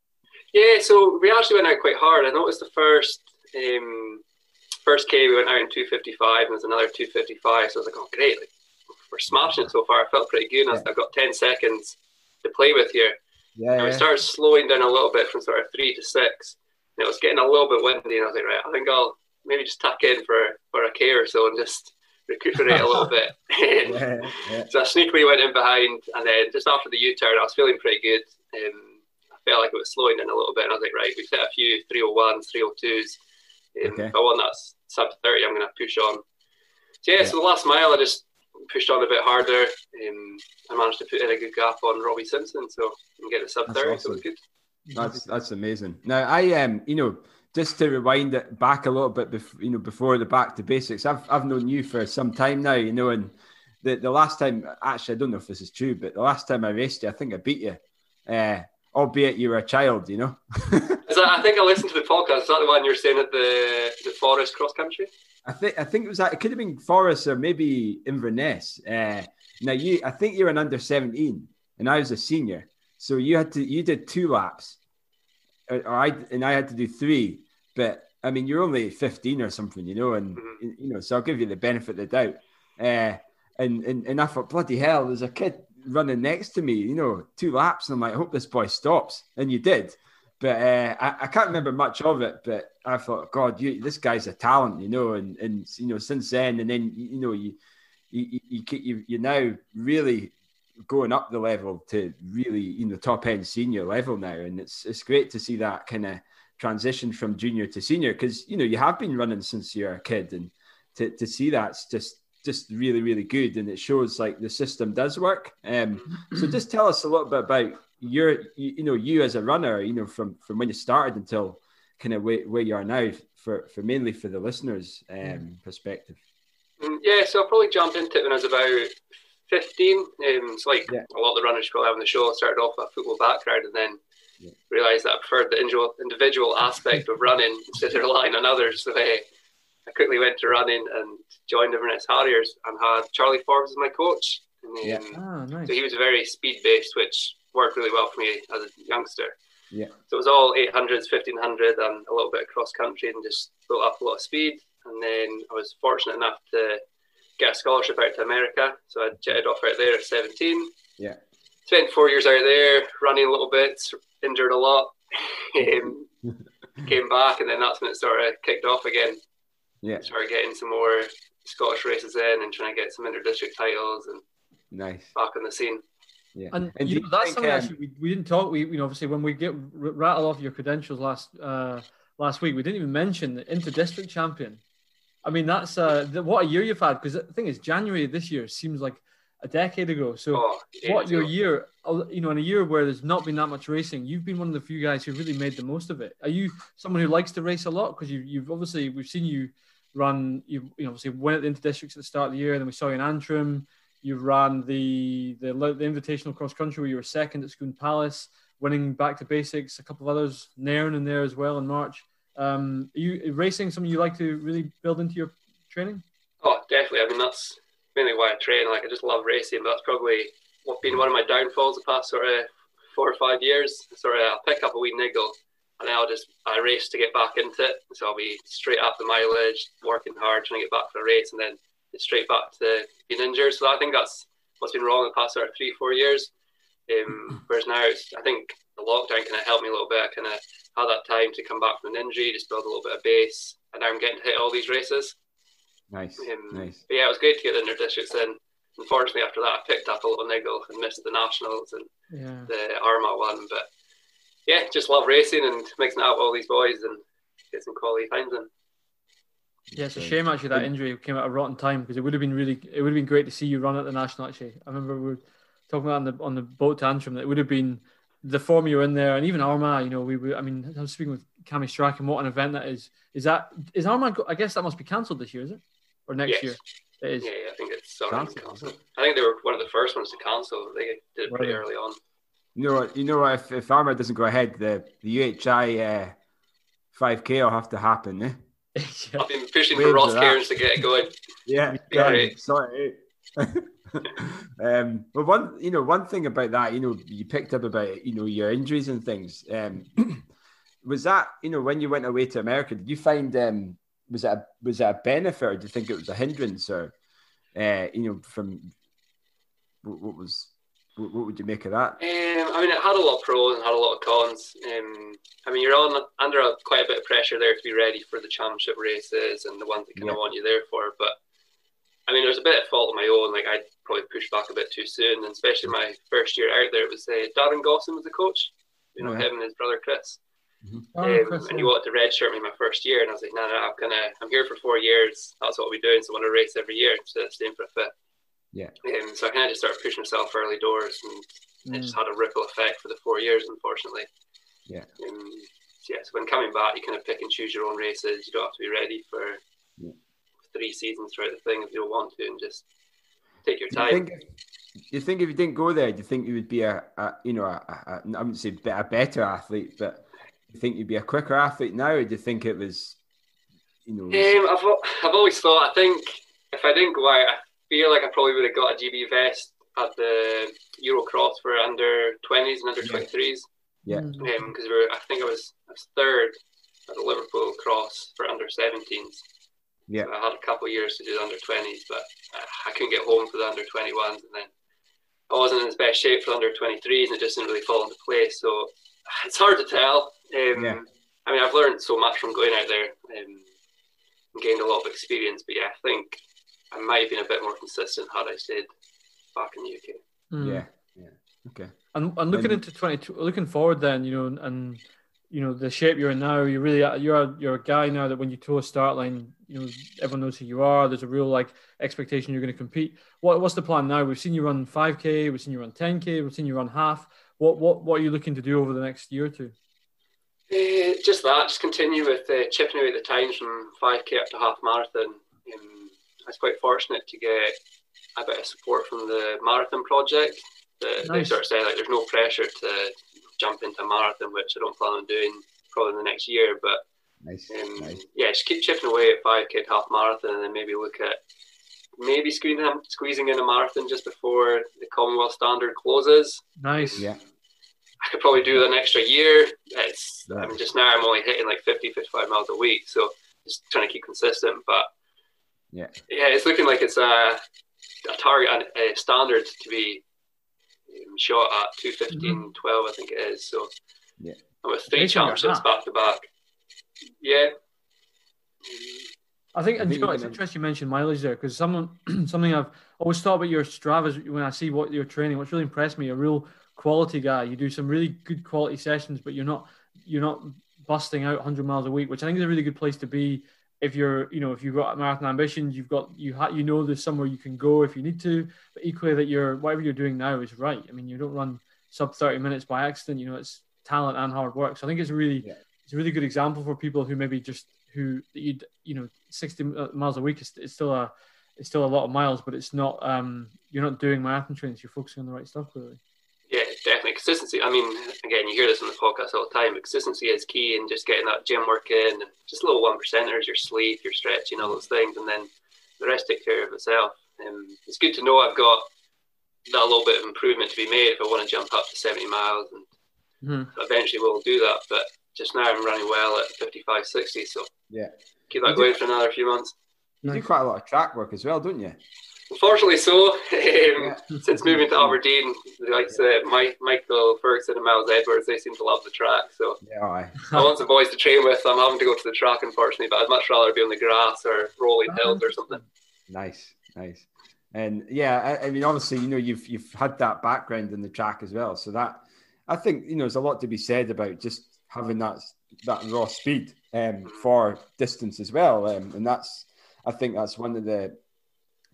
Yeah, so we actually went out quite hard. I noticed the first um, first K we went out in 255 and there's another 255. So I was like, oh, great. Like, we're smashing it so far. I felt pretty good. Yeah. I've got 10 seconds to play with here. Yeah, and we started slowing down a little bit from sort of three to six. And it was getting a little bit windy. And I was like, right, I think I'll maybe just tuck in for, for a K or so and just recuperate a little bit. yeah, yeah. So I sneakily went in behind. And then just after the U turn, I was feeling pretty good. Um, I felt like it was slowing down a little bit. And I was like, right, we've hit a few 301s, 302s. Um, okay. If I won that sub 30, I'm going to push on. So, yeah, yeah, so the last mile, I just pushed on a bit harder. Um, I managed to put in a good gap on Robbie Simpson, so I'm getting a sub 30, awesome. so it was good. That's that's amazing. Now I um you know just to rewind it back a little bit before you know before the back to basics. I've I've known you for some time now, you know, and the, the last time actually I don't know if this is true, but the last time I raced you, I think I beat you. Uh, albeit you were a child, you know. Is that, I think I listened to the podcast. Is that the one you're saying at the the Forres cross country? I think I think it was that. It could have been Forres or maybe Inverness. Uh, now you, I think you're an under seventeen, and I was a senior. So you had to you did two laps, or, I and I had to do three. But I mean, you're only fifteen or something, you know, and mm-hmm. you know, so I'll give you the benefit of the doubt. Uh, and, and and I thought, bloody hell, there's a kid running next to me, you know, two laps, and I'm like, I hope this boy stops, and you did. But uh, I, I, can't remember much of it. But I thought, God, you, this guy's a talent, you know, and and you know, since then, and then you know, you you you, you you're now really going up the level to really you know top end senior level now, and it's it's great to see that kind of transition from junior to senior because you know you have been running since you're a kid, and to to see that's just just really, really good, and it shows like the system does work. Um, so just tell us a little bit about your, you, you, know, you as a runner, you know, from from when you started until kind of where, where you are now, for for mainly for the listeners' um, perspective. Mm, yeah, so I'll probably jump into it when I was about 15. Um, so like yeah. a lot of the runners probably have on the show, started off with a football background and then yeah. realised that I preferred the individual aspect of running instead of relying on others. So uh, I quickly went to running and joined Inverness Harriers and had Charlie Forbes as my coach. And, um, yeah. Oh, nice. So he was very speed based, which worked really well for me as a youngster. Yeah. So it was all 800s, 1500, and a little bit of cross country and just built up a lot of speed. And then I was fortunate enough to get a scholarship out to America. So I jetted off out there at 17. Yeah. Spent four years out there, running a little bit, injured a lot. um, came back, and then that's when it sort of kicked off again yeah, Started getting some more Scottish races in and trying to get some inter-district titles and nice back on the scene. Yeah, and, and you know, that's something um, actually we, we didn't talk. We you know obviously when we get rattle off your credentials last uh, last week, we didn't even mention the inter-district champion. I mean that's uh, what a year you've had because the thing is January this year seems like a decade ago. So oh, what your year, you know, in a year where there's not been that much racing, you've been one of the few guys who really made the most of it. Are you someone who likes to race a lot? Because you, you've obviously we've seen you run. You, you know, obviously went at the inter districts at the start of the year, and then we saw you in Antrim. You ran the, the the invitational cross country where you were second at Scone Palace, winning back to basics. A couple of others, Nairn in there as well in March. Um, are you racing something you like to really build into your training? Oh, definitely. I mean, that's mainly why I train. Like, I just love racing, but that's probably what been one of my downfalls the past sort of four or five years. Sort of, I'll pick up a wee niggle, and then I'll just I race to get back into it. So I'll be straight up the mileage, working hard, trying to get back for a race, and then straight back to being injured. So I think that's what's been wrong in the past sort of three, four years. Um, whereas now, I think the lockdown kind of helped me a little bit. I kind of had that time to come back from an injury, just build a little bit of base, and now I'm getting to hit all these races. Nice, um, nice. But yeah, it was great to get the inter districts in. Unfortunately, after that, I picked up a little niggle and missed the nationals and yeah. the Armagh one. But yeah, just love racing and mixing it up with all these boys and get some quality times in. Yeah, it's a shame actually that injury came at a rotten time because it would have been really, it would have been great to see you run at the national. Actually, I remember we were talking about on the on the boat to Antrim that it would have been the form you were in there, and even Armagh. You know, we were. I mean, I was speaking with Cammy Strachan. What an event that is! Is that is Armagh? I guess that must be cancelled this year, is it, or next yes. year? It is. Yeah, yeah, I think it's cancelled. I think they were one of the first ones to cancel. They did it pretty right. early on. You know what? You know what? If, if Armagh doesn't go ahead, the the UHI uh, 5K will have to happen. Eh? yeah. I've been pushing Waves for Ross Cairns to get it going. Yeah, yeah. Sorry. um, but one, you know, one thing about that, you know, you picked up about, you know, your injuries and things. Um, was that, you know, when you went away to America, did you find, um, was that a, was that a benefit, or do you think it was a hindrance, or, uh, you know, from what, what was what, what, would you make of that? Um, I mean, it had a lot of pros and had a lot of cons. Um, I mean, you're on under a, quite a bit of pressure there to be ready for the championship races and the ones that kind yeah. of want you there for. But I mean, there's a bit of fault of my own. Like I probably pushed back a bit too soon, and especially my first year out there, it was uh, Darren Gosson was the coach. You know, oh, yeah. him and his brother Chris. Mm-hmm. Um, oh, Chris and he wanted to redshirt me my first year, and I was like, no, no, I'm gonna, I'm here for four years. That's what we're doing. So I want to race every year instead of staying for a fifth. Yeah. Um, so I kind of just started pushing myself early doors, and mm. it just had a ripple effect for the four years, unfortunately. Yeah. Um, so yeah. So when coming back, you kind of pick and choose your own races. You don't have to be ready for yeah. Three seasons throughout the thing if you don't want to, and just take your time. You think, you think if you didn't go there, do you think you would be a, a you know, a, a, I wouldn't say a better athlete, but you think you'd be a quicker athlete now, or do you think it was, you know? Um, I've I've always thought I think if I didn't go out, I feel like I probably would have got a GB vest at the Eurocross for under 20s and under 23s. Yeah. Because um, we I think I was, I was third at the Liverpool cross for under 17s. Yeah. I had a couple of years to do the under 20s, but I couldn't get home for the under 21s. And then I wasn't in the best shape for the under 23s and it just didn't really fall into place. So it's hard to tell. Um, yeah. I mean, I've learned so much from going out there um, and gained a lot of experience. But yeah, I think I might have been a bit more consistent had I stayed back in the UK. Mm. Yeah, yeah, okay. And, and looking into twenty, looking forward, then you know, and you know the shape you're in now, you're really you're a, you're a guy now that when you toe a start line, you know everyone knows who you are. There's a real like expectation you're going to compete. What what's the plan now? We've seen you run 5k, we've seen you run 10k, we've seen you run half. What what what are you looking to do over the next year or two? Uh, just that, just continue with uh, chipping away the times from 5k up to half marathon. Um, I was quite fortunate to get a bit of support from the marathon project. The, nice. They sort of said like there's no pressure to jump into a marathon, which I don't plan on doing probably in the next year. But nice. Um, nice. yeah, just keep chipping away at five k half marathon, and then maybe look at maybe squeezing squeezing in a marathon just before the Commonwealth standard closes. Nice. Yeah. I could probably do an extra year. It's I mean, just now I'm only hitting like 50, 55 miles a week, so just trying to keep consistent. But yeah. Yeah, it's looking like it's a, a target, a standard to be shot at 215, mm-hmm. 12, I think it is. So, yeah. And with three championships back to back. Yeah. I think, and you know, it's interesting you mentioned mileage there because someone, something I've always thought about your Strava when I see what you're training. What's really impressed me, a real quality guy. You do some really good quality sessions, but you're not you're not busting out 100 miles a week, which I think is a really good place to be if you're you know if you've got marathon ambitions you've got you ha- you know there's somewhere you can go if you need to but equally that you're whatever you're doing now is right i mean you don't run sub 30 minutes by accident you know it's talent and hard work so i think it's really yeah. it's a really good example for people who maybe just who you you know 60 miles a week is, still a it's still a lot of miles, but it's not. Um, you're not doing marathon trains. You're focusing on the right stuff, clearly. Yeah, definitely consistency. I mean, again, you hear this on the podcast all the time. But consistency is key, and just getting that gym work in, and just little one percenters, your sleep, your stretching, all those things, and then the rest take care of itself. Um, it's good to know I've got that little bit of improvement to be made if I want to jump up to 70 miles, and mm-hmm. eventually we'll do that. But just now I'm running well at 55, 60, so yeah, keep that you going do, for another few months. You do quite a lot of track work as well, don't you? Unfortunately, so um, since moving to Aberdeen, like yeah. Mike, Michael Ferguson and Miles Edwards, they seem to love the track. So yeah, I, I want some boys to train with. I'm having to go to the track, unfortunately, but I'd much rather be on the grass or rolling hills or something. Nice, nice, and yeah, I, I mean, obviously, you know, you've you've had that background in the track as well, so that I think you know, there's a lot to be said about just having that that raw speed um, for distance as well, um, and that's I think that's one of the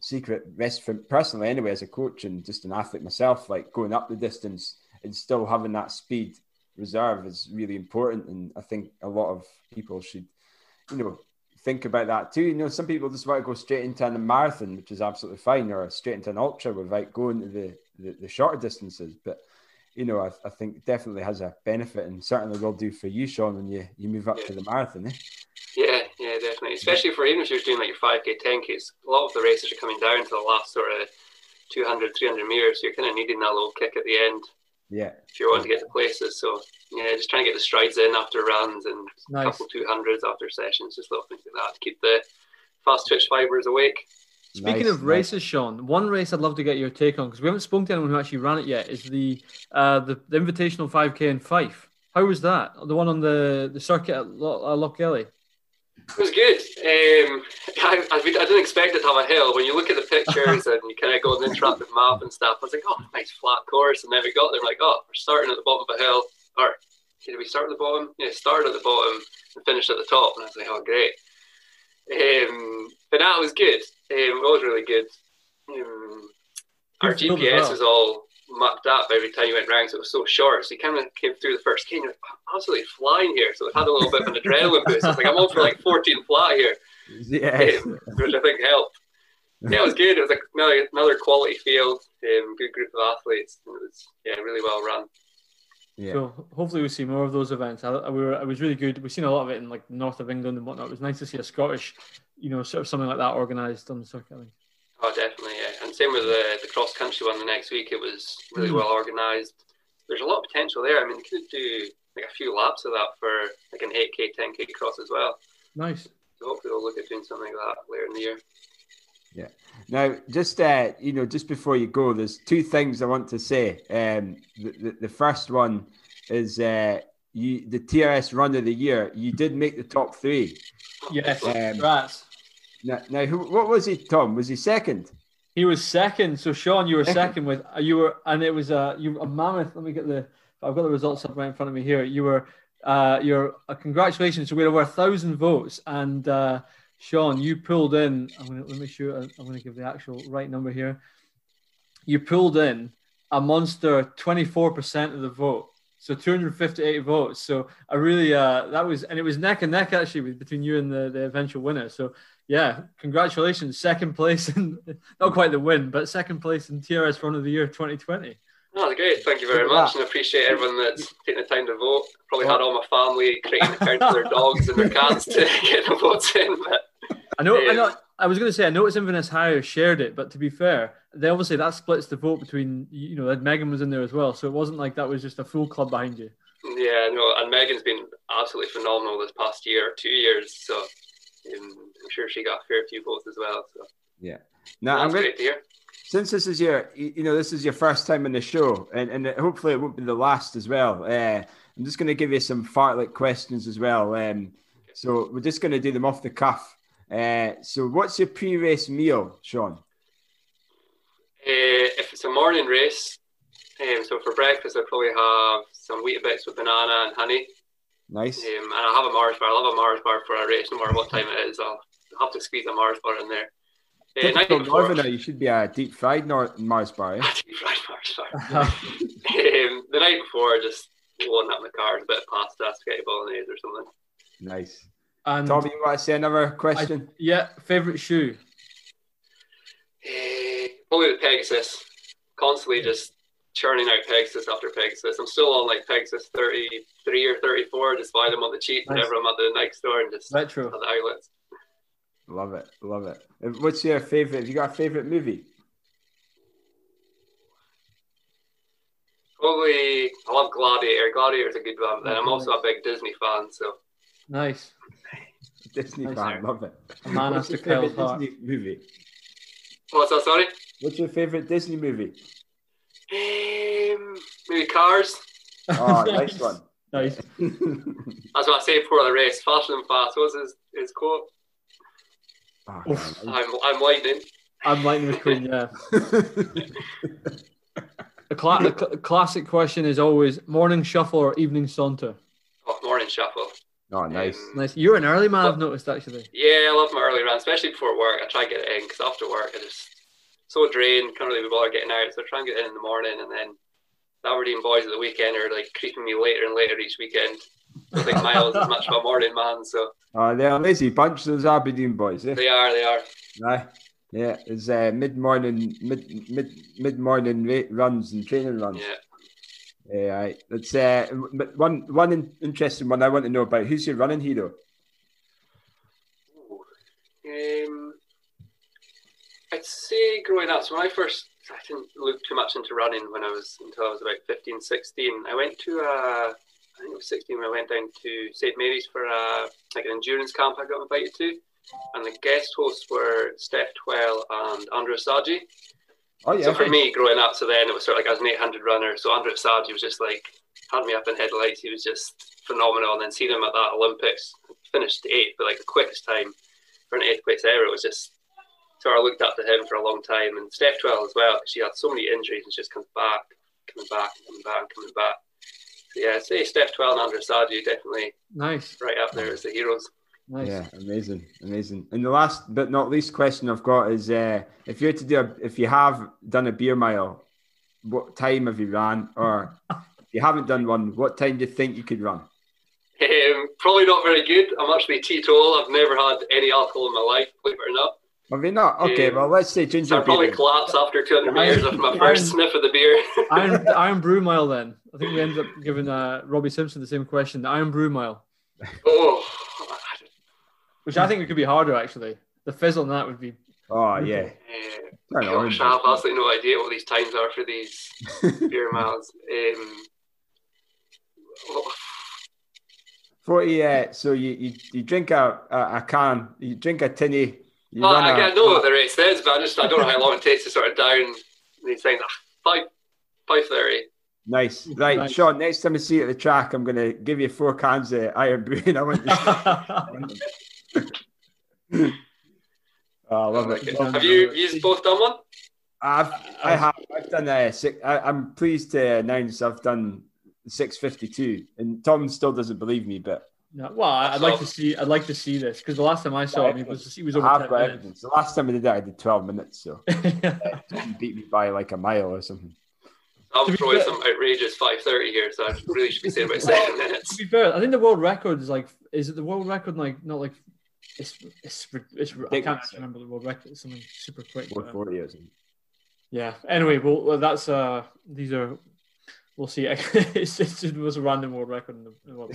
secret rest for personally anyway as a coach and just an athlete myself like going up the distance and still having that speed reserve is really important. And i think a lot of people should you know think about that too. You know some people just want to go straight into a marathon which is absolutely fine or straight into an ultra without going to the the, the shorter distances. But you know I, I think definitely has a benefit and certainly will do for you sean when you you move up to the marathon eh? Yeah, yeah, definitely. Especially for even if you're doing like your 5k, 10ks, a lot of the races are coming down to the last sort of 200, 300 meters. So you're kind of needing that little kick at the end. Yeah. If you want to get to places. So yeah, just trying to get the strides in after runs and nice. a couple 200s after sessions, just little things like that to keep the fast twitch fibers awake. Speaking nice, of races, nice. Sean, one race I'd love to get your take on because we haven't spoken to anyone who actually ran it yet is the uh, the, the Invitational 5K in Fife. How was that? The one on the, the circuit at Lochgelly? It was good. Um, I, I, I, didn't expect it to have a hill. When you look at the pictures and you kind of go on the interactive map and stuff, I was like, oh, nice flat course. And then we got there, like, oh, we're starting at the bottom of a hill. Or did we start at the bottom? Yeah, started at the bottom and finished at the top. And I was like, oh, great. Um, but that was good. Um, it was really good. Um, our GPS is all mucked up every time you went round, so it was so short. So you kind of came through the first key, and you're like, absolutely flying here. So it had a little bit of an adrenaline boost. I was like, I'm on for like 14 flat here, yes. um, which I think helped. Yeah, it was good. It was like another, another quality field, um, good group of athletes. It was yeah, really well run. Yeah. So hopefully we see more of those events. I, I, we were, it was really good. We've seen a lot of it in like north of England and whatnot. It was nice to see a Scottish, you know, sort of something like that organised on the circuit. Oh, definitely, yeah. And same with the, the cross country one the next week. It was really mm. well organised. There's a lot of potential there. I mean, you could do like a few laps of that for like an 8k, 10k cross as well. Nice. So hopefully we'll look at doing something like that later in the year. Yeah. Now, just uh, you know, just before you go, there's two things I want to say. Um, the, the, the first one is uh, you the TRS Run of the Year. You did make the top three. Yes. Um, Congrats. Now, now who, what was he, Tom? Was he second? He was second. So Sean, you were second with you were, and it was a you a mammoth. Let me get the. I've got the results up right in front of me here. You were, uh, you're uh, congratulations. So we had over a thousand votes, and uh, Sean, you pulled in. I'm gonna let me show. I'm gonna give the actual right number here. You pulled in a monster 24% of the vote. So 258 votes. So I really uh, that was and it was neck and neck actually between you and the, the eventual winner. So yeah, congratulations, second place and not quite the win, but second place in TRS Run of the Year 2020. Oh, great! Thank you very much, and I appreciate everyone that's taking the time to vote. Probably had all my family creating accounts for their dogs and their cats to get the votes in. But I know, um, I know. I was going to say I noticed Inverness Harriers shared it, but to be fair, they obviously that splits the vote between you know Megan was in there as well, so it wasn't like that was just a full club behind you. Yeah, no, and Megan's been absolutely phenomenal this past year, two years. So I'm sure she got a fair few votes as well. So yeah, now I'm great to hear. Since this is your, you know, this is your first time in the show, and, and hopefully it won't be the last as well. Uh, I'm just going to give you some fartlek questions as well. Um, so we're just going to do them off the cuff. Uh, so what's your pre-race meal, Sean? Uh, if it's a morning race, um, so for breakfast I'll probably have some Weetabix with banana and honey. Nice. Um, and I'll have a Mars bar. I love a Mars bar for a race, no matter what time it is. I'll have to squeeze a Mars bar in there. Uh, Northerner, you should be a deep fried Nor- Mars bar. Eh? deep fried Mars bar. um, the night before, just loading up my car, a bit of pasta, spaghetti bolognese, or something. Nice. And Tommy, you want to say another question? I, yeah, favorite shoe. probably the Pegasus. Constantly just churning out Pegasus after Pegasus. I'm still on like Pegasus 33 or 34. Just buy them on the cheap Nice. whenever I'm at the Nike store and just at Retro. the outlets. Love it, love it. What's your favorite? Have you got a favorite movie? Probably, I love Gladiator. Gladiator's a good one. But then I'm also a big Disney fan, so Nice. Disney Nice. fan, love it. A man What's after your Kyle's favorite. Disney movie? what's that? Sorry. What's your favorite Disney movie? Um, maybe Cars. Oh, nice one. Nice. That's what I say before the race. Fast and fast. What's his, his quote? Oh, I'm I'm lightning. I'm Lightning McQueen, yeah. A, cla- a cl- classic question is always morning shuffle or evening saunter. Oh, morning shuffle. oh, nice. Um, Nice. You're an early man, I've noticed actually. Yeah, I love my early run, especially before work. I try and get it in because after work I just so drained, can't really be bothered getting out. So I try and get in in the morning, and then the Aberdeen boys at the weekend are like creeping me later and later each weekend. I think Miles is much of a morning man, so Oh, they're a lazy bunch, those Aberdeen boys. Eh? they are, they are. Aye. Yeah, it's uh, mid morning, mid mid mid morning runs and training runs. Yeah. Yeah, aye. It's uh, one one in- interesting one I want to know about. Who's your running hero? Um, I'd say growing up, so when I first, I didn't look too much into running when I was until I was about 15, 16. I went to a, I think it was 16 when I went down to St Mary's for a, like an endurance camp I got invited to. And the guest hosts were Steph Twell and Andrew Osagie. Oh yeah, So for me, growing up, so then it was sort of like I was an 800 runner. So Andrew Osagie was just like, had me up in headlights. He was just phenomenal. And then seeing him at that Olympics, finished eighth, but like the quickest time for an eighth place ever. It was just sort of looked up to him for a long time. And Steph Twell as well, because she had so many injuries and she just comes back, coming back, coming back, coming back. So yeah, I'd say Steph Twell and Andrew Osagie definitely Nice. right up there as the heroes. Nice. Yeah, amazing, amazing. And the last but not least question I've got is: uh, if you're to do, a, if you have done a beer mile, what time have you ran? Or if you haven't done one, what time do you think you could run? Um, probably not very good. I'm actually teetotal. I've never had any alcohol in my life, believe it or not. Have you not? Okay, Um, well, let's say So ginger I'd probably beer. collapse after 200 meters after my Iron- first sniff of the beer. Iron, Irn-Bru Mile then. I think we ended up giving uh, Robbie Simpson the same question. The Irn-Bru Mile, oh, which I think it could be harder actually. The fizzle on that would be. Oh yeah, uh, Turn it on, gosh, I have absolutely no idea what these times are for these beer miles. Um, oh, forty. Uh, so you, you you drink a, a a can, you drink a tinny. You well, run I, a- I know what the race is, but I just I don't know how long it takes to sort of down these things. Ah, Five, five thirty. Nice, right, Nice. Sean. Next time I see you at the track, I'm gonna give you four cans of Irn-Bru, and I want to. oh, I love it. Have you you both done one? I've I have I've done a six. I, I'm pleased to announce I've done six fifty two, and Tom still doesn't believe me, but No, well, I'd like to see. I'd like to see this because the last time I saw him, he was he was over I've ten got minutes. evidence. The last time I did that, I did twelve minutes, so Tom beat me by like a mile or something. I'm To be throwing fair- some outrageous five thirty here, so I really should be saying about seven minutes. to be fair, I think the world record is like. Is it the world record? Like not like. It's it's it's. I can't Ridiculous. actually remember the world record. It's something super quick. Four but, um, forty or something. Yeah. Anyway, well, well, that's uh, these are, we'll see. it's just it was a random world record. In the, in the world.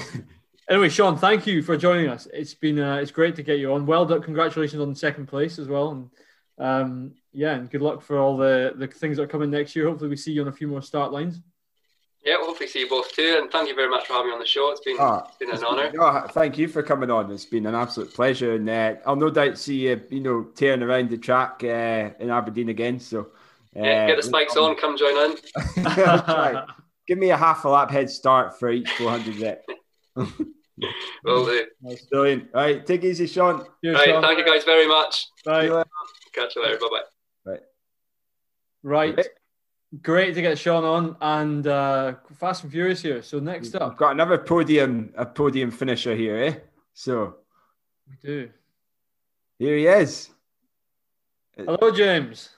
Anyway, Sean, thank you for joining us. It's been uh, it's great to get you on. Well done. Congratulations on second place as well. And um, yeah, and good luck for all the the things that are coming next year. Hopefully, we see you on a few more start lines. Yeah, hopefully see you both too, and thank you very much for having me on the show. It's been Ah, it's been it's an honour. been- no, thank you for coming on. It's been an absolute pleasure, and uh, I'll no doubt see you, you know, tearing around the track uh, in Aberdeen again. So, uh, Yeah, get the spikes on, come join in. I'll. Give me a half a lap head start for each 400 rep. Will do. Nice. Brilliant. All right, take it easy, Sean. Cheers, Right, Sean. thank you guys very much. Bye. You. Catch you later. Bye bye. Right. right. Great to get Sean on and uh, Fast and Furious here. So next I've up, got another podium, a podium finisher here, eh? So we do. here he is. Hello, James.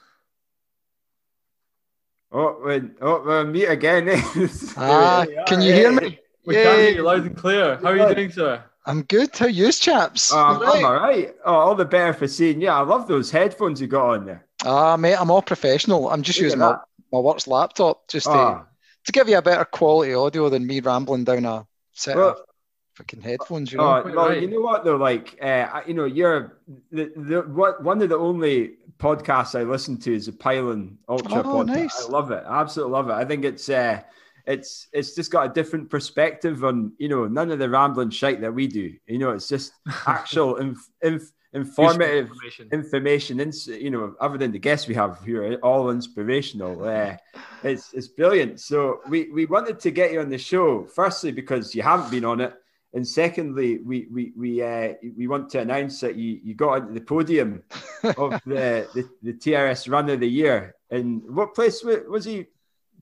Oh, we're, oh, we're meet again. Eh? Ah, Here we are, can you eh? hear me? We can hear Yay. you loud and clear. How are you doing, sir? I'm good. How are you, chaps? Oh, I'm, Right. I'm all right. Oh, all the better for seeing you. I love those headphones you got on there. Ah, mate, I'm all professional. I'm just Look using my, my work's laptop just to, Ah, to give you a better quality audio than me rambling down a set Well- of fucking headphones, you know. Oh, well, right. you know what though, like, uh, you know, you're the, the what one of the only podcasts I listen to is the Pylon Ultra Oh, podcast. nice. I love it, I absolutely love it. I think it's uh, it's it's just got a different perspective on you know none of the rambling shite that we do. You know, it's just actual inf- inf- informative Information. information. Ins- you know, other than the guests we have here, all inspirational. Uh, it's it's brilliant. So we we wanted to get you on the show firstly because you haven't been on it, and secondly we we we uh, we want to announce that you you got onto the podium of the, the the TRS Run of the Year. And what place was he?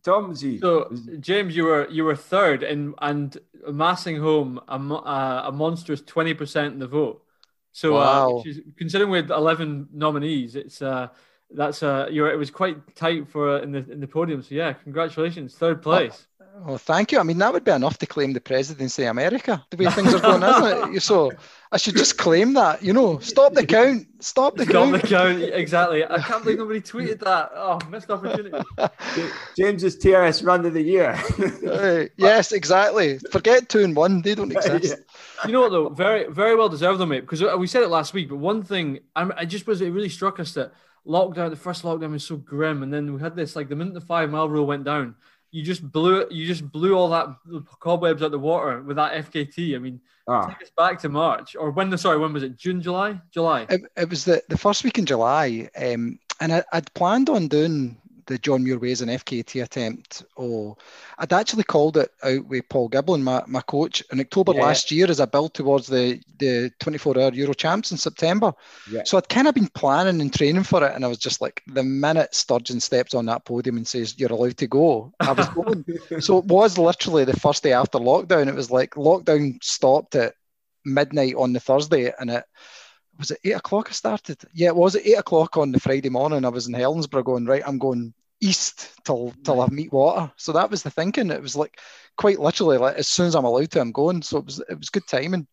Tom was he? So James, you were you were third and and amassing home a, mo- uh, a monstrous twenty percent in the vote. So uh, Wow. which is- considering with eleven nominees, it's uh that's uh you're it was quite tight for uh, in the in the podium. So yeah, congratulations, third place. Oh, thank you. I mean, that would be enough to claim the presidency of America, the way things are going, isn't it? So I should just claim that, you know, stop the count, stop the Got the count. count exactly. I can't believe nobody tweeted that. Oh, missed opportunity. James's TRS Run of the Year. Uh, yes, exactly. Forget two and one; they don't exist. You know what though? Very, very well deserved though, mate. Because we said it last week, but one thing I'm, I just was it really struck us that lockdown, the first lockdown was so grim, and then we had this like the minute the five mile rule went down, you just blew it. You just blew all that cobwebs out the water with that FKT. I mean, Ah, take us back to March or when the sorry, when was it? June, July, July. It, it was the, the first week in July, um, and I, I'd planned on doing the John Muir Way as an FKT attempt. Oh, I'd actually called it out with Paul Giblin, my, my coach, in October Yeah. last year as a build towards the, the 24 hour Euro Champs in September. Yeah. So I'd kind of been planning and training for it, and I was just like, the minute Sturgeon steps on that podium and says, You're allowed to go, I was going. so it was literally the first day after lockdown. It was like lockdown stopped at midnight on the Thursday, and it was it eight o'clock I started? Yeah, it was at eight o'clock on the Friday morning. I was in Helensburgh going, right, I'm going east till till I meet water. So that was the thinking. It was like quite literally like as soon as I'm allowed to, I'm going. So it was it was good timing.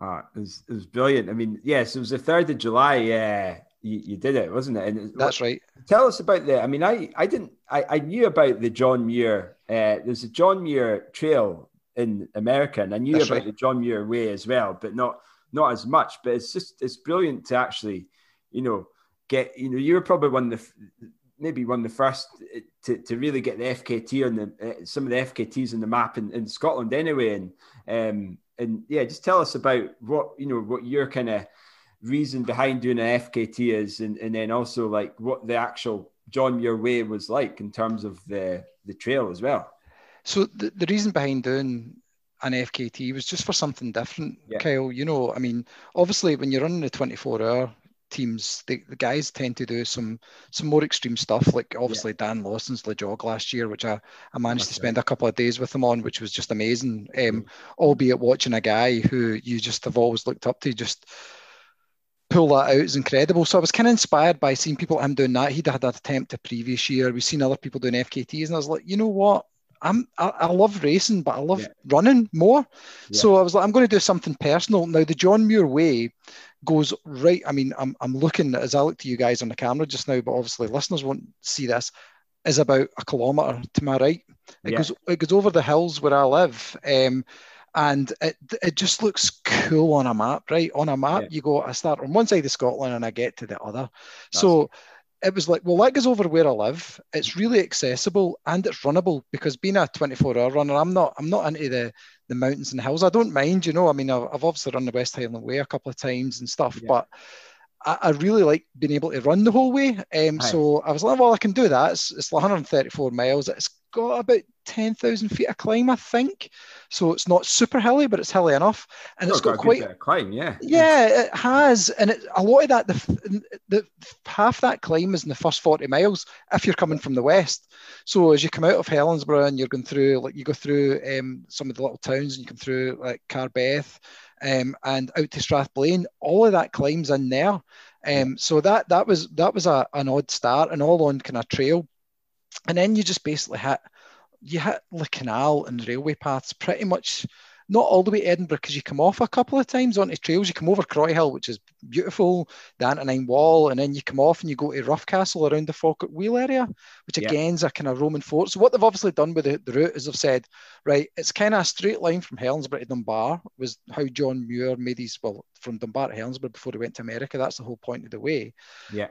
ah, it was it was brilliant. I mean, yes, it was the third of July. Yeah, you, you did it, wasn't it? And it- That's right. tell us about the. I mean, I I didn't. I, I knew about the John Muir. Uh, there's a John Muir Trail in America, and I knew That's about right. the John Muir Way as well, but not not as much. But it's just it's brilliant to actually, you know, get. You know, you were probably one of the maybe one of the first to, to really get the FKT on the uh, some of the FKTs on the map in, in Scotland anyway, and um and yeah, just tell us about what you know what your kind of reason behind doing an FKT is, and, and then also like what the actual John Muir Way was like in terms of the the trail as well. So the, the reason behind doing an FKT was just for something different, Yeah. Kyle. You know, I mean, obviously when you're running the 24 hour teams, the, the guys tend to do some some more extreme stuff. Like obviously Dan Lawson's the jog last year, which I, I managed That's to spend a couple of days with him on, which was just amazing. Um, albeit watching a guy who you just have always looked up to just pull that out is incredible. So I was kind of inspired by seeing people him doing that. He'd had that attempt the previous year. We've seen other people doing FKTs, and I was like, you know what? I'm I, I love racing, but I love Yeah. running more. Yeah. So I was like, I'm going to do something personal. Now the John Muir Way goes right. I mean, I'm I'm looking as I look to you guys on the camera just now, but obviously listeners won't see this. Is about a kilometre to my right. It Yeah. goes it goes over the hills where I live. Um, and it, it just looks cool on a map, right? On a map, Yeah. you go, I start on one side of Scotland and I get to the other. so it was like, well, that goes over where I live. It's really accessible and it's runnable because being a 24 hour runner, I'm not, I'm not into the, the mountains and hills. I don't mind, you know, I mean, I've, I've obviously run the West Highland Way a couple of times and stuff, Yeah. but I, I really like being able to run the whole way. Um, so I was like, well, I can do that. It's, it's 134 miles. It's got about 10,000 feet of climb, I think. So it's not super hilly, but it's hilly enough. And it's Oh, got a quite climb, yeah. yeah, it has, and it, a lot of that, the, the half that climb is in the first forty miles if you're coming from the west. So as you come out of Helensburgh and you're going through, like you go through um, some of the little towns and you come through like Carbeth, um, and out to Strathblane, all of that climbs in there. Um, so that that was that was a, an odd start and all on kind of trail, and then you just basically hit you hit the canal and railway paths pretty much not all the way to Edinburgh because you come off a couple of times onto trails. You come over Croyhill, which is beautiful, the Antonine Wall, and then you come off and you go to Roughcastle around the Falkirk Wheel area, which Yeah. again is a kind of Roman fort. So what they've obviously done with the, the route is they've said, right, it's kind of a straight line from Helensburgh to Dunbar, was how John Muir made his, well, from Dunbar to Helensburgh before he went to America. That's the whole point of the way Yeah.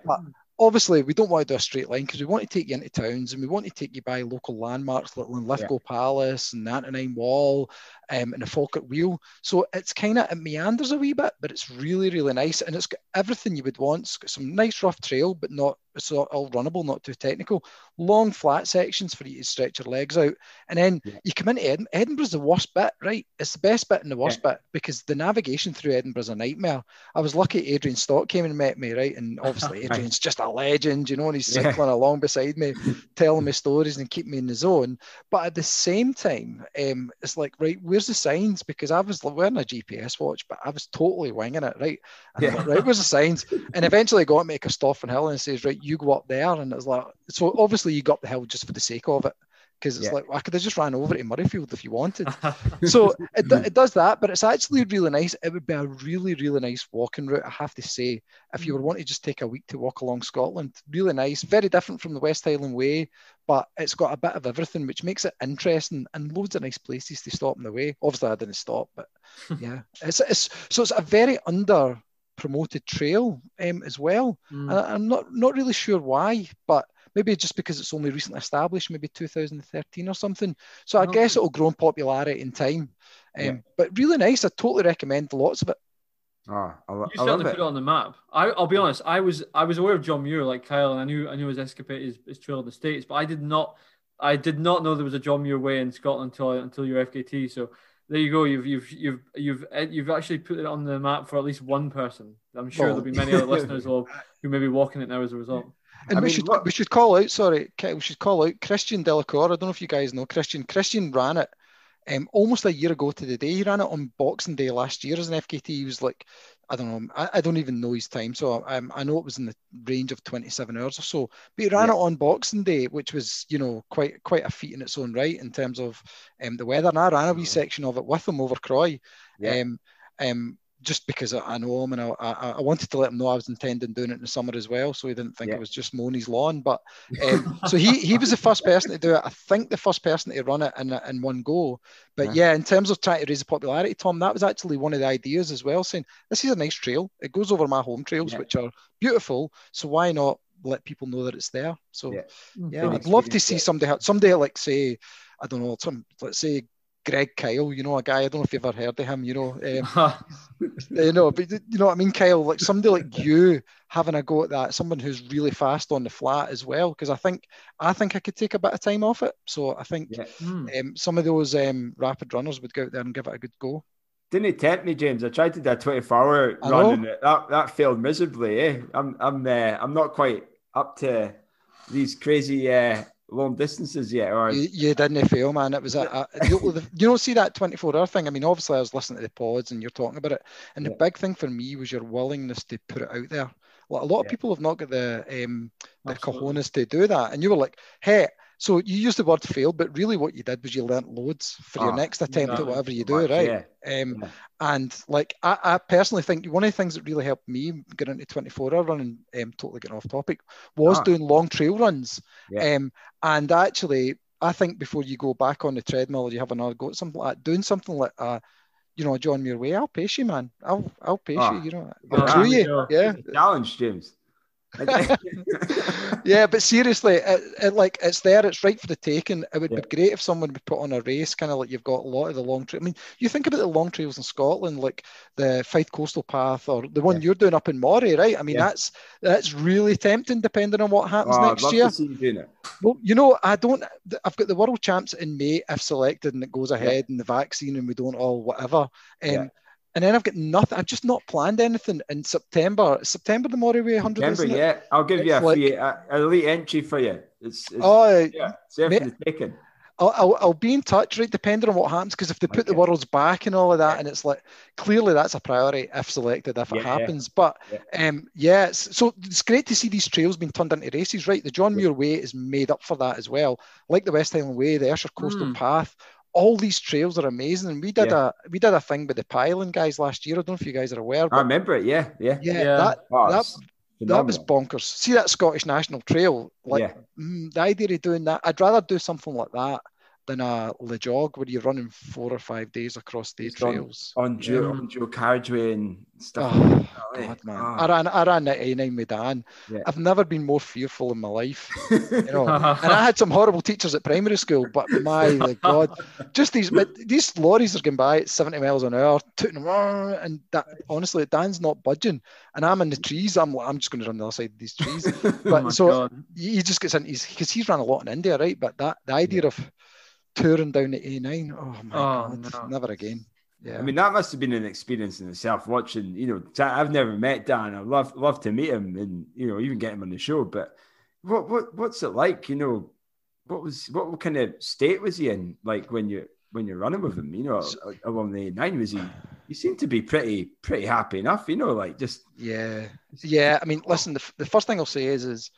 Obviously we don't want to do a straight line because we want to take you into towns and we want to take you by local landmarks like Linlithgow Palace and the Antonine Wall um, and the Falkirk Wheel. So it's kind of it meanders a wee bit, but it's really really nice and it's got everything you would want. It's got some nice rough trail, but not it's all all runnable, not too technical. Long flat sections for you to stretch your legs out, and then Yeah. you come into Edinburgh. Edinburgh's the worst bit, right? It's the best bit and the worst bit because the navigation through Edinburgh's a nightmare. I was lucky Adrian Stott came and met me, right? And obviously Adrian's just a legend, you know, and he's Yeah. cycling along beside me, telling me stories and keeping me in the zone. But at the same time, um, it's like, right, where's the signs? Because I was wearing a GPS watch, but I was totally winging it, right? And Yeah. like, right, where's the signs? And eventually I got to make a stop on hill and says, right, you go up there. And it's like, so obviously you got the hill just for the sake of it. Because it's Yeah. like, I could have just ran over to Murrayfield if you wanted so it, it does that, but it's actually really nice. It would be a really, really nice walking route, I have to say. If you were wanting to just take a week to walk along Scotland, really nice. Very different from the West Highland Way, but it's got a bit of everything, which makes it interesting and loads of nice places to stop on the way. Obviously, I didn't stop, but yeah, it's, it's so it's a very under promoted trail um, as well. Mm. And I'm not not really sure why, but maybe just because it's only recently established, maybe 2013 or something. So I Oh, guess it'll grow in popularity in time. Um, Yeah. But really nice. I totally recommend lots of it. Oh, I, lo- You I love certainly it. put it on the map. I, I'll be honest. I was I was aware of John Muir like Kyle, and I knew I knew his escapade, his, his trail in the states, but I did not I did not know there was a John Muir way in Scotland until until your FKT. So there you go. You've you've you've you've eh, you've actually put it on the map for at least one person. I'm sure Well- there'll be many other listeners who, who may be walking it now as a result. And I we mean, should what- we should call out, sorry, we should call out Christian Delacour. I don't know if you guys know Christian. Christian ran it um, almost a year ago to the day. He ran it on Boxing Day last year as an FKT. He was like, I don't know, I, I don't even know his time. So um, I know it was in the range of 27 hours or so. But he ran Yeah. it on Boxing Day, which was, you know, quite quite a feat in its own right in terms of um, the weather. And I ran a wee Mhm. section of it with him over Croy. Yeah. Um, um, just because I, know him and I, I, I wanted to let him know I was intending doing it in the summer as well, so he didn't think Yeah. it was just mowing his lawn. But um, so he he was the first person to do it. I think the first person to run it in in one go. But Yeah. yeah, in terms of trying to raise the popularity, Tom, that was actually one of the ideas as well. Saying this is a nice trail. It goes over my home trails, Yeah. which are beautiful. So why not let people know that it's there? So Yeah. I'd love to see somebody somebody like say, I don't know, some let's say Greg Kyle, you know, a guy I don't know if you've ever heard of him, you know. Um, you know, but you know what I mean, Kyle. Like somebody like you having a go at that, someone who's really fast on the flat as well. Because I think I think I could take a bit of time off it. So I think Yeah. Hmm. um, some of those um, rapid runners would go out there and give it a good go. Didn't it tempt me, James? I tried to do a 24 hour I run and it, that, that failed miserably. Eh? I'm I'm uh, I'm not quite up to these crazy uh, long distances yet. Or You, you didn't fail, man. It was a, a you, you don't see that 24 hour thing. I mean, obviously, I was listening to the pods and you're talking about it. And the big thing for me was your willingness to put it out there. Like, a lot of Yeah. people have not got the um, the Absolutely. cojones to do that. And you were like, hey, so you used the word fail, but really what you did was you learnt loads for your Ah, next attempt at whatever you do, much, right? yeah. Um, Yeah. And like I, I personally think one of the things that really helped me get into 24 hour running, um, totally getting off topic, was Ah. doing long trail runs. Yeah. Um, and actually, I think before you go back on the treadmill or you have another go at something like that, doing something like uh, you know, John Muir way, I'll pace you, man. I'll I'll pace Ah. you. You know, I'll you. sure. Yeah, Challenge, James. yeah, but seriously, it, it like it's there, it's right for the taking. It would Yeah. be great if someone would put on a race, kind of like you've got a lot of the long trail. I mean, you think about the long trails in Scotland, like the Fife Coastal Path or the one Yeah. you're doing up in Moray, right? I mean, Yeah. that's that's really tempting, depending on what happens Oh, next year. you. Well, you know, I don't. I've got the World Champs in May if selected, and it goes ahead, and the vaccine, and we don't all whatever. Um. And then I've got nothing. I've just not planned anything in September. September, the Moray Way 100, Remember, isn't it? yeah, I'll give you a It's like- free a, entry for you. It's, it's Oh, yeah, it's the. I'll, I'll, I'll be in touch, right? Depending on what happens, because if they put the worlds back and all of that, and it's like clearly that's a priority if selected, if it Yeah, yeah. happens. But Yeah. um, yeah, it's, so it's great to see these trails being turned into races, right? The John Yeah. Muir Way is made up for that as well, like the West Highland Way, the Ayrshire Coastal Mm. Path. All these trails are amazing. And we did Yeah. a we did a thing with the Pylon guys last year. I don't know if you guys are aware, I remember it. Yeah, yeah. yeah, Yeah. that Oh, that that was bonkers. See that Scottish National Trail? Like Yeah. mm, the idea of doing that, I'd rather do something like that than a Le Jog where you're running four or five days across the Just trails. on dual, Yeah. on dual carriageway and stuff. Oh, like eh? God, man. Ah. I ran I ran 99 with Dan. Yeah. I've never been more fearful in my life. You know, and I had some horrible teachers at primary school, but my God, just these these lorries are going by at 70 miles an hour, and that honestly, Dan's not budging, and I'm in the trees. I'm I'm just going to run the other side of these trees. Oh But my so God. he just gets in, he's because he's run a lot in India, right? But that the idea of touring down the A9, oh my Oh, God, no. never again. Yeah, I mean, that must have been an experience in itself. Watching, you know, I- I've never met Dan. I'd love love to meet him, and you know, even get him on the show. But what what what's it like? You know, what was what kind of state was he in? Like when you when you're running with him, you know, along the nine, was he? He seemed to be pretty pretty happy enough, you know, like just Yeah, yeah. I mean, listen. The, the first thing I'll say is, is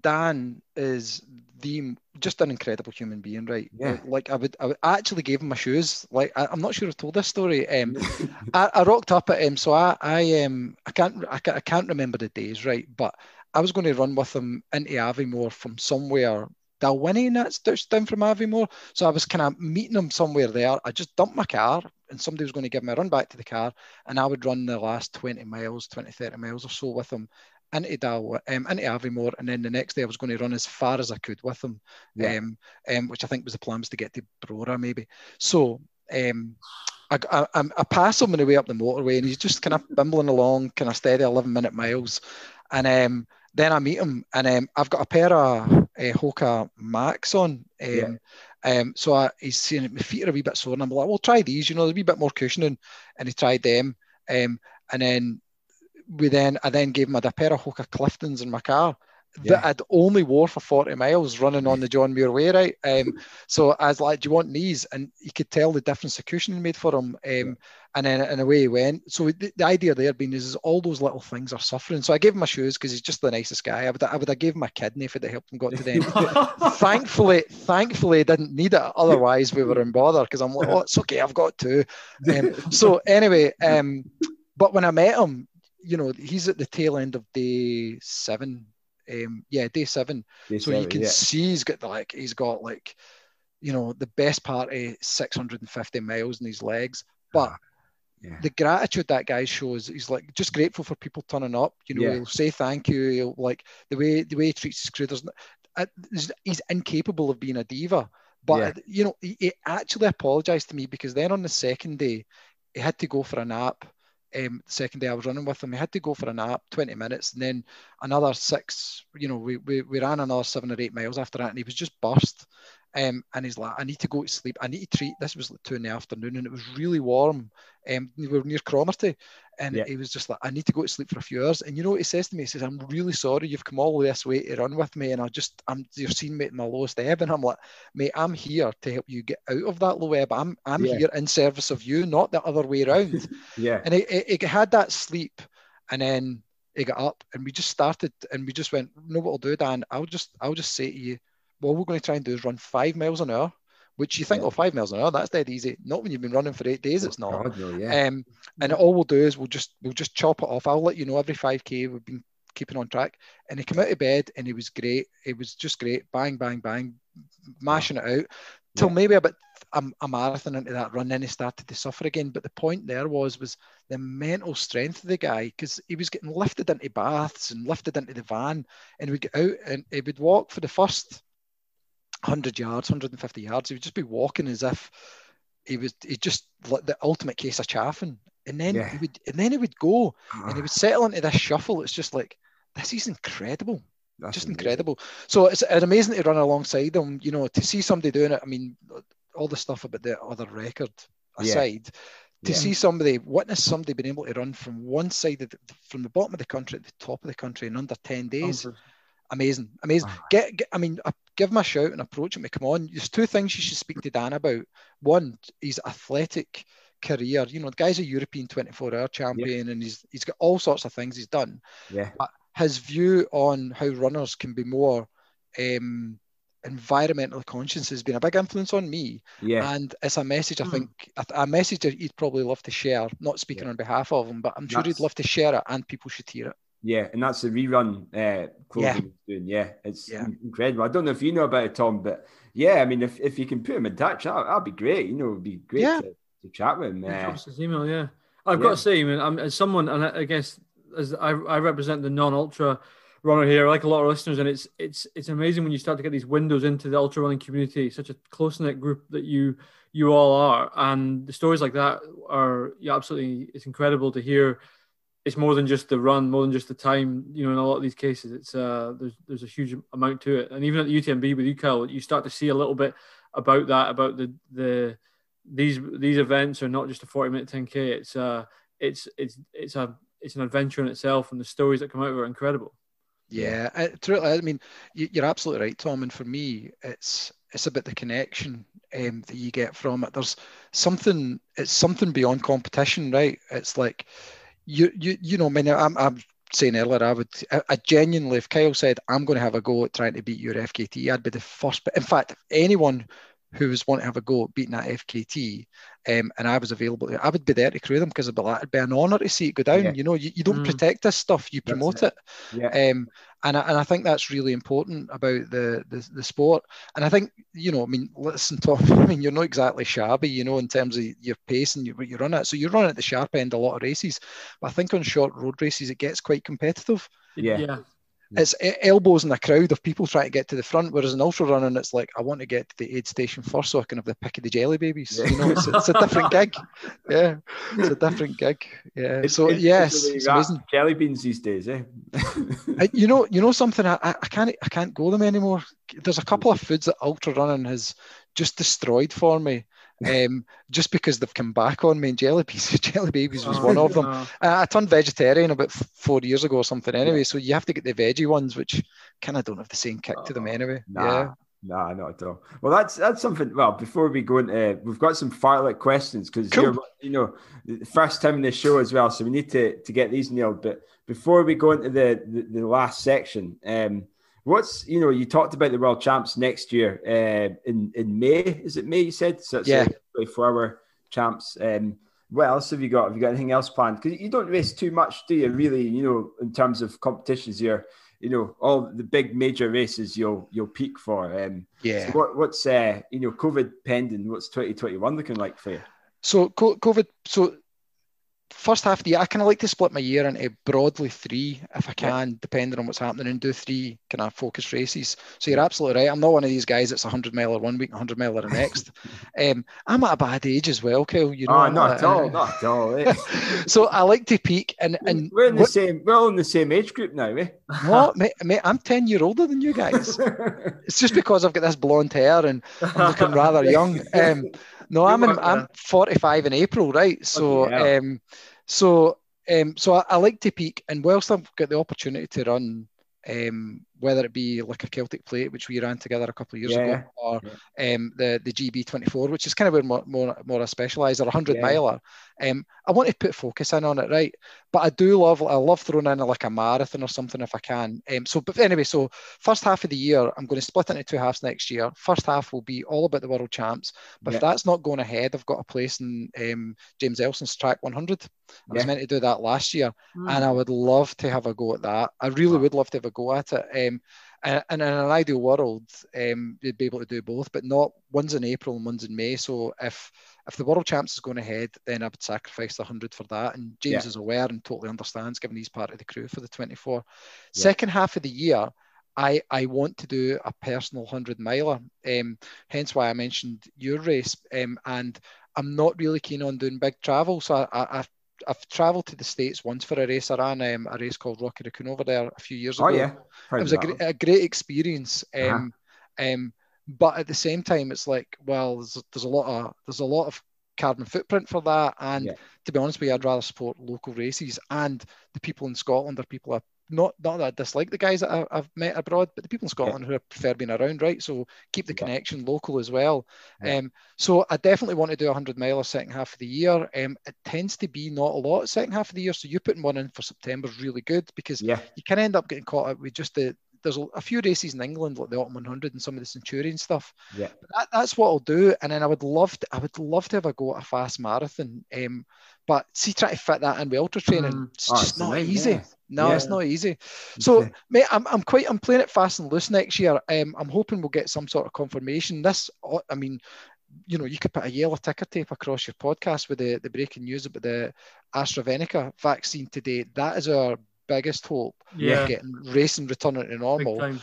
Dan is the just an incredible human being, right? Yeah. Like I would, I, would, I actually gave him my shoes. Like I, I'm not sure I've told this story. Um, I, I rocked up at him, so I, I um, I can't, I can't, I can't remember the days, right? But I was going to run with him into Aviemore from somewhere. Dalwhinnie, and that's down from Aviemore. So I was kind of meeting him somewhere there. I just dumped my car, and somebody was going to give me a run back to the car, and I would run the last 20 miles, 20, 30 miles or so with him into Dal, um, into Aviemore, and then the next day I was going to run as far as I could with him, Yeah. um, um, which I think was the plans to get to Brora maybe. So um, I, I, I'm- pass him on the way up the motorway, and he's just kind of bumbling along, kind of steady 11 minute miles, and um, then I meet him, and um, I've got a pair of uh, Hoka Max on. Um, Yeah. um, so I, he's saying my feet are a wee bit sore, and I'm like, well, try these, you know, there's a wee bit more cushioning, and he tried them, um, and then we then I then gave him a pair of Hoka Cliftons in my car Yeah. that I'd only wore for 40 miles running on the John Muir Way, right? Um, so I was like, do you want these? And you could tell the difference the cushioning made for him. Um, and then and away he went. So the, the idea there being is, is all those little things are suffering. So I gave him my shoes because he's just the nicest guy. I would I would have gave him a kidney if it had helped him got to them. thankfully, thankfully, I didn't need it. Otherwise, we were in bother because I'm like, oh, it's okay, I've got two. Um, so anyway, um, but when I met him, you know, he's at the tail end of day seven. Um, yeah, day seven. So you can yeah. see he's got like he's got like, you know, the best part of 650 miles in his legs. But yeah. the gratitude that guy shows, he's like just grateful for people turning up. You know, Yeah. he'll say thank you. He'll like the way the way he treats his crew. There's, n- uh, he's incapable of being a diva. But you know, he, he actually apologized to me because then on the second day, he had to go for a nap. Um, the second day I was running with him, he had to go for a nap, 20 minutes, and then another six. You know, we, we, we ran another seven or eight miles after that, and he was just burst. Um, and he's like, I need to go to sleep. I need to treat. This was like two in the afternoon, and it was really warm. Um, we were near Cromarty, and Yeah. he was just like, I need to go to sleep for a few hours. And you know what he says to me? He says, I'm really sorry you've come all this way to run with me, and I just, I'm, you're seeing me at my lowest ebb, and I'm like, mate, I'm here to help you get out of that low ebb. I'm, I'm Yeah. here in service of you, not the other way around. yeah. and he, he, he had that sleep, and then he got up, and we just started, and we just went, know what I'll do, Dan? I'll just, I'll just say to you, what we're going to try and do is run five miles an hour. Which you think, Yeah. oh, five miles an hour, that's dead easy. Not when you've been running for eight days, it's not. God, no, yeah. Um, and all we'll do is we'll just we'll just chop it off. I'll let you know every 5k we've been keeping on track. And he came out of bed and he was great. It was just great. Bang, bang, bang, mashing it out till Yeah. maybe about a, a marathon into that run. Then he started to suffer again. But the point there was was the mental strength of the guy because he was getting lifted into baths and lifted into the van, and he would get out and he would walk for the first 100 yards, 150 yards. He would just be walking as if he was he just like the ultimate case of chaffing. And then Yeah. he would and then he would go and he Ah, would settle into this shuffle. It's just like this is incredible. that's just amazing. incredible. So it's, it's amazing to run alongside them, you know, to see somebody doing it. I mean, all the stuff about the other record Yeah. aside, to Yeah. see somebody witness somebody being able to run from one side of the, from the bottom of the country to the top of the country in under 10 days amazing, amazing. Ah. Get, get, I mean, give him a shout and approach him come on. There's two things you should speak to Dan about. One, his athletic career. You know, the guy's a European 24-hour champion, and he's he's got all sorts of things he's done. Yeah. His view on how runners can be more um, environmentally conscious has been a big influence on me. Yeah. And it's a message I Hmm. think a, a message that he'd probably love to share. Not speaking Yeah. on behalf of him, but I'm sure That's- he'd love to share it, and people should hear it. Yeah, and that's the rerun uh, clothing Yeah. he's doing. Yeah, it's Yeah. incredible. I don't know if you know about it, Tom, but yeah, I mean, if, if you can put him in touch, that, that'd be great. You know, it'd be great Yeah. to, to chat with him. Yeah, Uh, his email, yeah. I've Yeah. got to say, I mean, I'm, as someone, and I, I guess as I, I represent the non-ultra runner here, like a lot of listeners, and it's it's it's amazing when you start to get these windows into the ultra running community, such a close knit group that you you all are, and the stories like that are yeah, absolutely. It's incredible to hear. It's more than just the run, more than just the time. You know, in a lot of these cases, it's uh, there's there's a huge amount to it, and even at the UTMB with you, Kyle, you start to see a little bit about that, about the the these these events are not just a 40 minute 10k it's uh it's it's it's a it's an adventure in itself and the stories that come out of it are incredible Yeah, I, truly, I mean, you, you're absolutely right, Tom. And for me, it's it's about the connection um, that you get from it. There's something. It's something beyond competition, right? It's like you you you know. I mean, I'm I'm saying earlier, I would I, I genuinely, if Kyle said I'm going to have a go at trying to beat your FKT, I'd be the first. But in fact, if anyone who was wanting to have a go at beating that FKT, um, and I was available, I would be there to crew them because it'd be like it'd be an honour to see it go down. Yeah. You know, you, you don't Mm. protect this stuff, you That's promote it. it. yeah, Um, and I, and I think that's really important about the, the the sport. And I think you know, I mean, listen, Tom. I mean, you're not exactly shabby, you know, in terms of your pace and you, what you run at. So you're running at the sharp end a lot of races, but I think on short road races it gets quite competitive. Yeah. yeah It's e- elbows in a crowd of people trying to get to the front, whereas in ultra running it's like I want to get to the aid station first so I can have the pick of the jelly babies. You know, it's, it's a different gig. Yeah, it's a different gig. Yeah. It's- so it's- yes, it's, it's amazing. jelly beans these days, eh? You know, you know something. I, I I can't, I can't go them anymore. There's a couple of foods that ultra running has just destroyed for me, um, just because they've come back on me. And jelly beans, jelly babies was one of them. Uh, I, turned vegetarian about f- four years ago or something. Anyway, so you have to get the veggie ones, which kind of don't have the same kick to them Oh, anyway. Nah, Yeah. nah, not at all. Well, that's that's something. Well, before we go into, we've got some fartlek questions because Cool. you know, the first time in the show as well, so we need to to get these nailed. But before we go into the the, the last section, um, what's you know, you talked about the world champs next year, uh, in in May. Is it May? You said so. It's Yeah. twenty four hour champs. Um, what else have you got? Have you got anything else planned? Because you don't race too much, do you? Really, you know, in terms of competitions here you know all the big major races you'll you'll peak for. Um, Yeah. so what what's uh, you know COVID pending? What's twenty twenty one looking like for you? So COVID. So first half of the year, I kind of like to split my year into broadly three, if I Yeah. can, depending on what's happening, and do three kind of focus races. So you're absolutely right. I'm not one of these guys that's a hundred miler one week, a hundred miler the next. um, I'm at a bad age as well, Kyle. You know, oh, not at at all, not at all. so I like to peak, and and we're in the what- same. We're all in the same age group now, eh? what, mate, mate, I'm ten year older than you guys. It's just because I've got this blonde hair and I'm looking rather young. Um, no, I'm in, I'm uh, 45 in April, right? So, um, so, um, so I, I like to peak, and whilst I've got the opportunity to run, um, whether it be like a Celtic Plate, which we ran together a couple of years Yeah, ago, or um, the the GB24, which is kind of where more more, more I specialise, or a hundred Yeah. miler. Um, I want to put focus in on it, right? But I do love I love throwing in like a marathon or something if I can. Um, so, but anyway, so first half of the year, I'm going to split into two halves next year. First half will be all about the world champs. But if that's not going ahead, I've got a place in um, James Elson's track 100. I was meant to do that last year, Hmm. and I would love to have a go at that. I really would love to have a go at it. Um, and, and in an ideal world, um, you'd be able to do both, but not one's in April and one's in May. So if if the world champs is going ahead, then I would sacrifice the hundred for that. And James Yeah. is aware and totally understands, given he's part of the crew for the 24. Yeah. Second half of the year, I, I want to do a personal 100 miler, um, hence why I mentioned your race. Um, and I'm not really keen on doing big travel. So I, I, I've, I've travelled to the States once for a race. I ran um, a race called Rocky Raccoon over there a few years Oh ago. yeah, Proud It was a great, a great experience. Uh-huh. Um, um, but at the same time, it's like, well, there's, there's a lot of there's a lot of carbon footprint for that. And Yeah. to be honest with you, I'd rather support local races. And the people in Scotland are people I not not that I dislike the guys that I, I've met abroad, but the people in Scotland who I prefer being around, right? So keep the Yeah. connection local as well. Yeah. Um, so I definitely want to do a hundred miler second half of the year. Um, it tends to be not a lot second half of the year, so you putting one in for September is really good because Yeah, you can end up getting caught up with just the there's a, a few races in England like the Autumn 100 and some of the Centurion stuff. Yeah. That, that's what I'll do, and then I would love to I would love to have a go at a fast marathon. Um, but see, try to fit that in with ultra training, Mm. it's Oh, just it's not nightmare. easy. No, Yeah. it's not easy. So, Okay. mate, I'm, I'm quite I'm playing it fast and loose next year. Um, I'm hoping we'll get some sort of confirmation. This, I mean, you know, you could put a yellow ticker tape across your podcast with the, the breaking news about the AstraZeneca vaccine today. That is our biggest hope. Yeah, Getting racing returning to normal.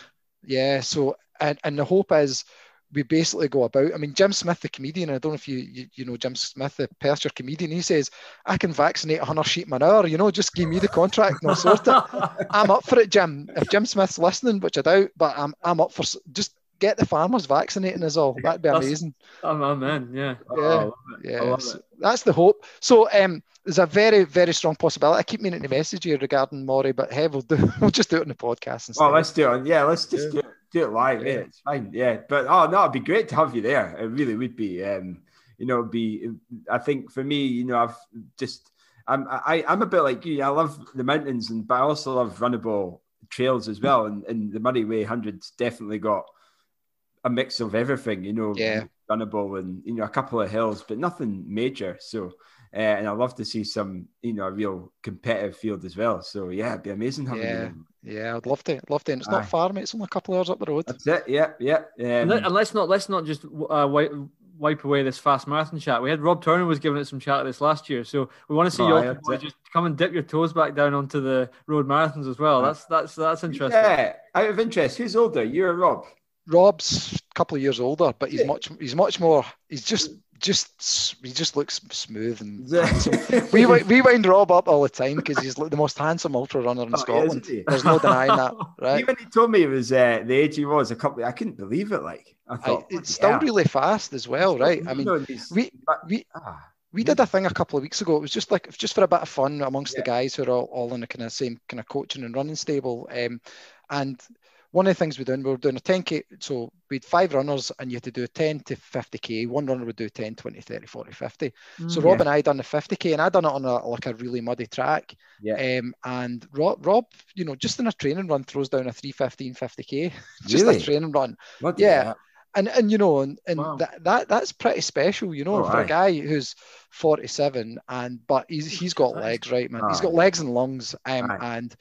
Yeah. So, and, and the hope is we basically go about. I mean, Jim Smith, the comedian, I don't know if you you, you know Jim Smith, the Perthshire comedian. He says, "I can vaccinate 100 sheep an hour. You know, just give me the contract and I'll sort it." I'm up for it, Jim. If Jim Smith's listening, which I doubt, but I'm I'm up for just get the farmers vaccinating us all. That'd be That's- amazing. I'm, I'm in. Yeah. Yeah. I love it. I Yeah, so that's the hope. So um, there's a very very strong possibility. I keep meaning to message you regarding Moray, but hey, we'll do we'll just do it on the podcast instead. Oh, let's do it. Yeah, let's just Yeah. do it, do it live. Yeah. Yeah. it's fine. Yeah, but oh no, it'd be great to have you there. It really would be. Um, you know, it'd be. I think for me, you know, I've just. I'm I, I'm a bit like you. I love the mountains, and but I also love runnable trails as well. And, and the Moray Way hundreds definitely got a mix of everything. You know, Yeah. runnable and you know a couple of hills, but nothing major. So. Uh, and I'd love to see some, you know, a real competitive field as well. So yeah, it'd be amazing having. Yeah. there. Yeah, I'd love to. Love to. And it's Aye. not far, mate. It's only a couple of hours up the road. That's it. Yeah, yeah. And, Um, let, and let's not let's not just uh, wipe, wipe away this fast marathon chat. We had Rob Turner was giving it some chat this last year, so we want to see you all that's boys it. just come and dip your toes back down onto the road marathons as well. That's that's that's interesting. Yeah, out of interest, who's older, you or Rob? Rob's a couple of years older, but he's Yeah. much. He's much more. He's just, just. He just looks smooth and. we We we wind Rob up all the time because he's the most handsome ultra runner in Oh, Scotland. There's no denying that, right? Even he told me it was uh, the age he was a couple. I couldn't believe it. Like I I, thought, it's still yeah. really fast as well, right? I mean, we we ah, we did a thing a couple of weeks ago. It was just like just for a bit of fun amongst the guys who are all, all in the kind of same kind of coaching and running stable. Um, and one of the things we're doing, we were doing a 10k. So we had five runners, and you had to do a 10 to 50k. One runner would do 10, 20, 30, 40, 50. So Mm. Rob Yeah. and I done the 50k, and I done it on a like a really muddy track. yeah, Um, and Rob, Rob, you know, just in a training run, throws down a 315, 50k. Just Really? a training run Bloody yeah. and and you know and, and Wow. that, that that's pretty special you know Oh, for aye. a guy who's 47 and but he's he's got legs right man He's got legs and lungs um Aye. and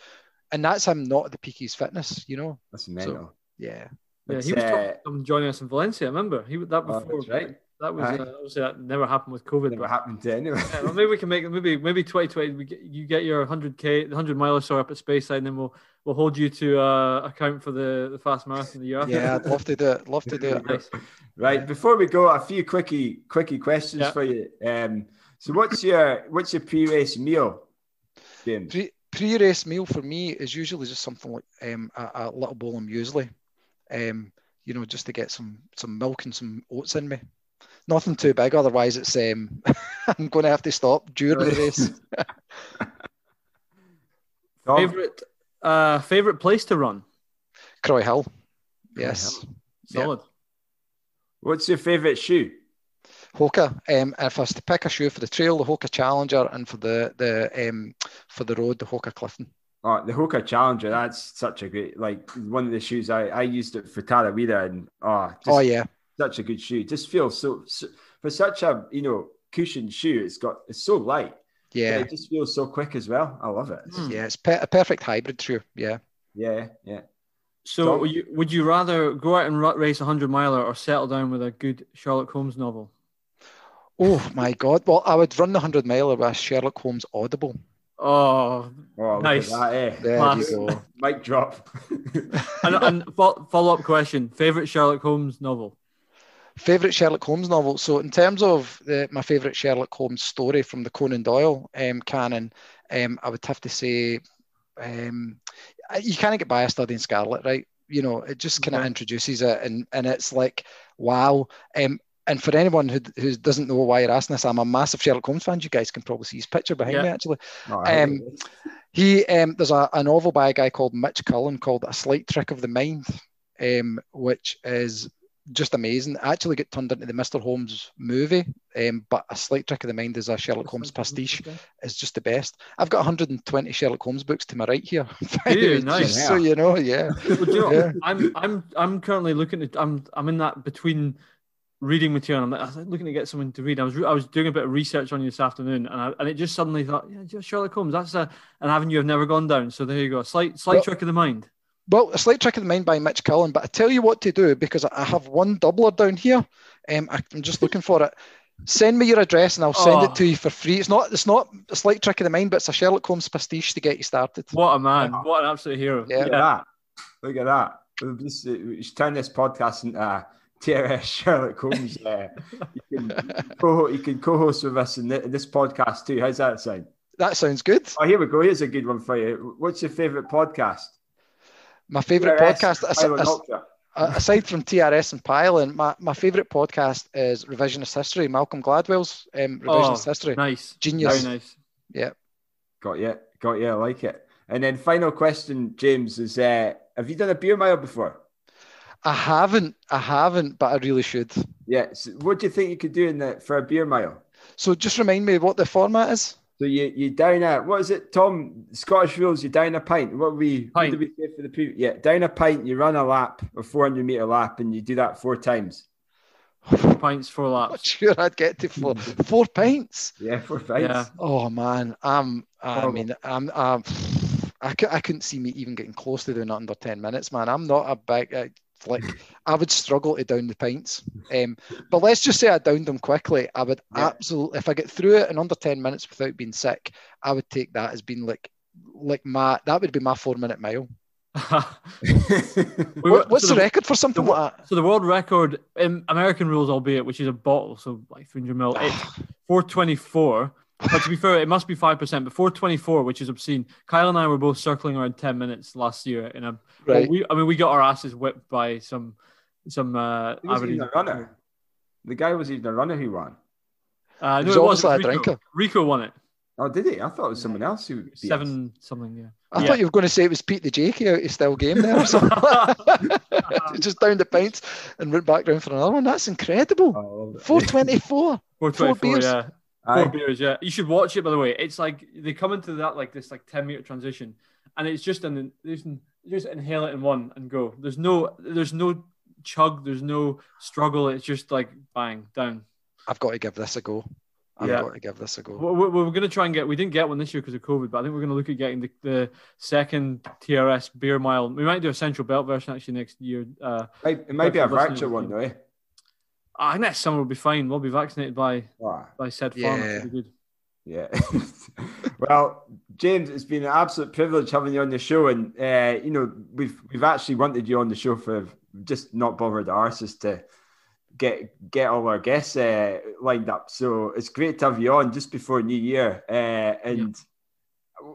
and that's him not at the peak of his fitness you know That's mental. yeah Yeah, It's, he was uh, talking about joining us in Valencia. I remember he that oh, before. that's right. That was Aye. uh, obviously that never happened with COVID. Never But happened to anyone. yeah, well, maybe we can make maybe maybe 2020. We get, you get your 100k, 100 mile or so up at Speyside, and then we'll we'll hold you to uh, account for the, the fast marathon the year after. yeah i'd love to do it love to do it Nice. Right, before we go, a few quickie quickie questions Yeah. for you. Um, so what's your what's your pre-race meal, James? Pre, pre-race meal for me is usually just something like um, a, a little bowl of muesli um, you know just to get some some milk and some oats in me nothing too big otherwise it's um, i'm going to have to stop during the race Favorite uh, favorite place to run? Croy Hill. Yes. Yeah. Solid. What's your favorite shoe? Hoka. Um, if I was to pick a shoe for the trail, the Hoka Challenger, and for the the um, for the road, the Hoka Clifton. Oh, the Hoka Challenger. That's such a great, like one of the shoes I, I used it for Tarawera and oh, just oh yeah, such a good shoe. Just feels so, so for such a you know cushioned shoe. It's got it's so light. yeah, it just feels so quick as well. I love it. Hmm. yeah. It's pe- a perfect hybrid shoe. Yeah. Yeah, yeah. So Tom? would you, would you rather go out and ru- race a hundred miler or settle down with a good Sherlock Holmes novel? Oh my God. Well, I would run the hundred miler with Sherlock Holmes Audible. Oh, Oh, Nice. Look that, eh? There Class. you go. Mic drop. and, and follow up question: favorite Sherlock Holmes novel? Favorite Sherlock Holmes novel. So, in terms of the, my favorite Sherlock Holmes story from the Conan Doyle um, canon, um, I would have to say, um, you kind of get by a Study in Scarlet, right? You know, it just kind of Okay. introduces it, and and it's like, wow. Um, and for anyone who, who doesn't know why you're asking this, I'm a massive Sherlock Holmes fan. You guys can probably see his picture behind Yeah. me, actually. I Um. He um, there's a, a novel by a guy called Mitch Cullin called A Slight Trick of the Mind, um, which is just amazing. I actually got turned into the Mr. Holmes movie, um, but a slight trick of the mind is a Sherlock Holmes pastiche is just the best. I've got 120 Sherlock Holmes books to my right here. Ew, nice. Just so you know, yeah. Well, you know, Yeah. I'm I'm I'm currently looking at I'm I'm in that between reading material. I'm, like, I was looking to get someone to read. I was re- I was doing a bit of research on you this afternoon, and I, and it just suddenly thought, yeah, just Sherlock Holmes. That's a an avenue I've never gone down. So there you go. Slight slight Well- trick of the mind. Well, a slight trick of the mind by Mitch Cullin, but I tell you what to do because I have one doubler down here. Um, I- I'm just looking for it. Send me your address and I'll send Oh. it to you for free. It's not it's not a slight trick of the mind, but it's a Sherlock Holmes pastiche to get you started. What a man! What an absolute hero! Yeah. Look at that. Look at that. We'll just, uh, we should turn this podcast into a TRS Sherlock Holmes. Uh, you, can co- you can co-host with us in, thi- this podcast too. How's that sound? That sounds good. Oh, here we go. Here's a good one for you. What's your favourite podcast? My favourite podcast, as- as- aside from TRS and Pylon, my, my favourite podcast is Revisionist History, Malcolm Gladwell's um, Revisionist History. Nice, Genius. very nice. Yeah. Got you. Got you. I like it. And then final question, James, is uh, have you done a beer mile before? I haven't, I haven't, but I really should. Yeah. So what do you think you could do in the, for a beer mile? So just remind me what the format is. So you you down a what is it, Tom? Scottish rules. You down a pint. What we what Pint. did we say for the pre? Yeah, down a pint. You run a lap, a four hundred meter lap, and you do that four times. Four pints, four Not laps. sure I'd get to four, four pints. Yeah, four pints. Yeah. Oh man, I'm. I Horrible. mean, I'm. I'm I, cou- I couldn't see me even getting close to doing that under ten minutes, man. I'm not a big uh, like. I would struggle to down the pints. Um, but let's just say I downed them quickly. I would Yeah. absolutely, if I get through it in under ten minutes without being sick, I would take that as being like, like my that would be my four minute mile. We were- what's so the record for something the- like that? So the world record in American rules, albeit, which is a bottle, so like 300 ml, it's 424. But to be fair, it must be five percent. before twenty four, which is obscene. Kyle and I were both circling around 10 minutes last year in a. well, we, I mean, we got our asses whipped by some some uh, He wasn't even a runner. The guy was even a runner who won. Uh, He no, was it was, obviously it a Rico. drinker. Rico won it. Oh, did he? I thought it was someone else who beat us. Seven something, yeah. I Yeah. thought you were going to say it was Pete the Jakey out of still game there or something. Just down the pints and went back down for another one. That's incredible. Oh, I love it. 424. 424, beers. Yeah. Four beers, yeah. You should watch it, by the way. It's like they come into that like this like 10 meter transition, and it's just an there's just inhale it in one and go. There's no there's no chug, there's no struggle. It's just like bang down. I've got to give this a go. I've Yeah. got to give this a go. We're, we're, we're going to try and get. We didn't get one this year because of COVID, but I think we're going to look at getting the, the second TRS beer mile. We might do a Central Belt version actually next year. Uh, Might- It might be a Listening to virtual the one, though. Eh? I think next summer will be fine. We'll be vaccinated by Ah, by said Yeah. farmer. Good. yeah. well, James, it's been an absolute privilege having you on the show, and uh, you know we've we've actually wanted you on the show for just not bothered our arses to get get all our guests uh, lined up. So it's great to have you on just before New Year, uh, and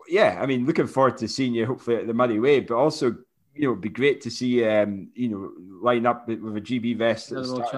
yeah. I mean, looking forward to seeing you hopefully at the Muddy Way, but also you know it'd be great to see um, you know line up with, with a GB vest at the Yeah, the start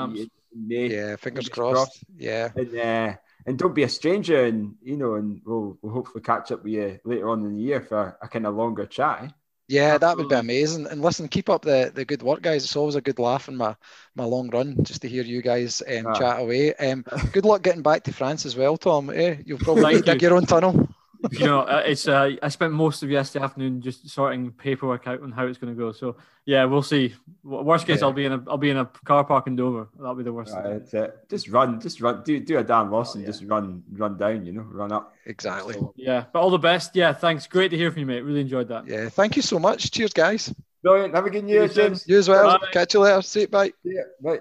of the champs. in May. Yeah, fingers Fingers crossed. crossed. Yeah. and uh, and don't be a stranger, and you know, and we'll we'll hopefully catch up with you later on in the year for a kind of longer chat. eh? Yeah, that would be amazing. And listen, keep up the, the good work, guys. It's always a good laugh in my, my long run just to hear you guys um, Ah. chat away. Um, good luck getting back to France as well, Tom. Eh? You'll probably Thank need to dig you. your own tunnel. You know, uh, it's uh, I spent most of yesterday afternoon just sorting paperwork out on how it's going to go. So yeah, we'll see. Worst case, Yeah. I'll be in a I'll be in a car park in Dover. That'll be the worst. Right, that's it. Just run, just run, do do a Dan Lawson, yeah. just run, run down, you know, run up. Exactly. So, Yeah, but all the best. Yeah, thanks. Great to hear from you, mate. Really enjoyed that. Yeah. Thank you so much. Cheers, guys. brilliant. Have a good year, See you. James. You as well. Bye. Catch you later. See you. Bye. Yeah, Bye.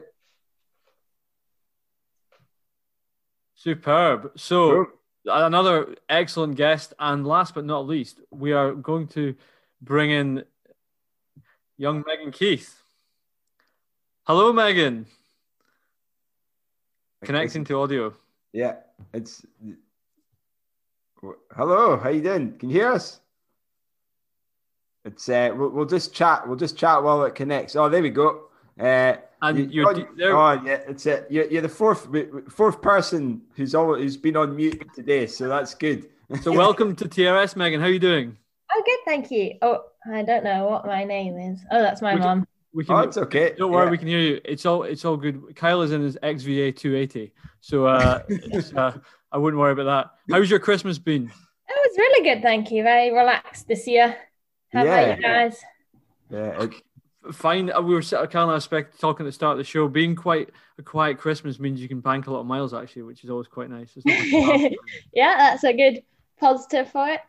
Superb. So Cool. Another excellent guest, and last but not least, we are going to bring in young Megan Keith. Hello, Megan. Connecting to audio. Yeah, it's. Hello, how you doing? Can you hear us? It's uh, we'll, we'll just chat. We'll just chat while it connects. Oh, there we go. Uh, And you- you're oh, there. oh, yeah, it's it. You're, you're the fourth fourth person who's all who's been on mute today, so that's good. So welcome to TRS, Megan. How are you doing? Oh, good, thank you. Oh, I don't know what my name is. Oh, that's my Would you- mum. We can. Oh, it's okay. Don't worry, Yeah. we can hear you. It's all it's all good. Kyle is in his XVA 280, so uh, it's, uh, I wouldn't worry about that. How's your Christmas been? It was really good, thank you. Very relaxed this year. How Yeah. about you guys? Yeah, it- Fine. We were sort of kind of expect talking at the start of the show. Being quite a quiet Christmas means you can bank a lot of miles actually, which is always quite nice. It's not like- yeah, that's a good positive for it.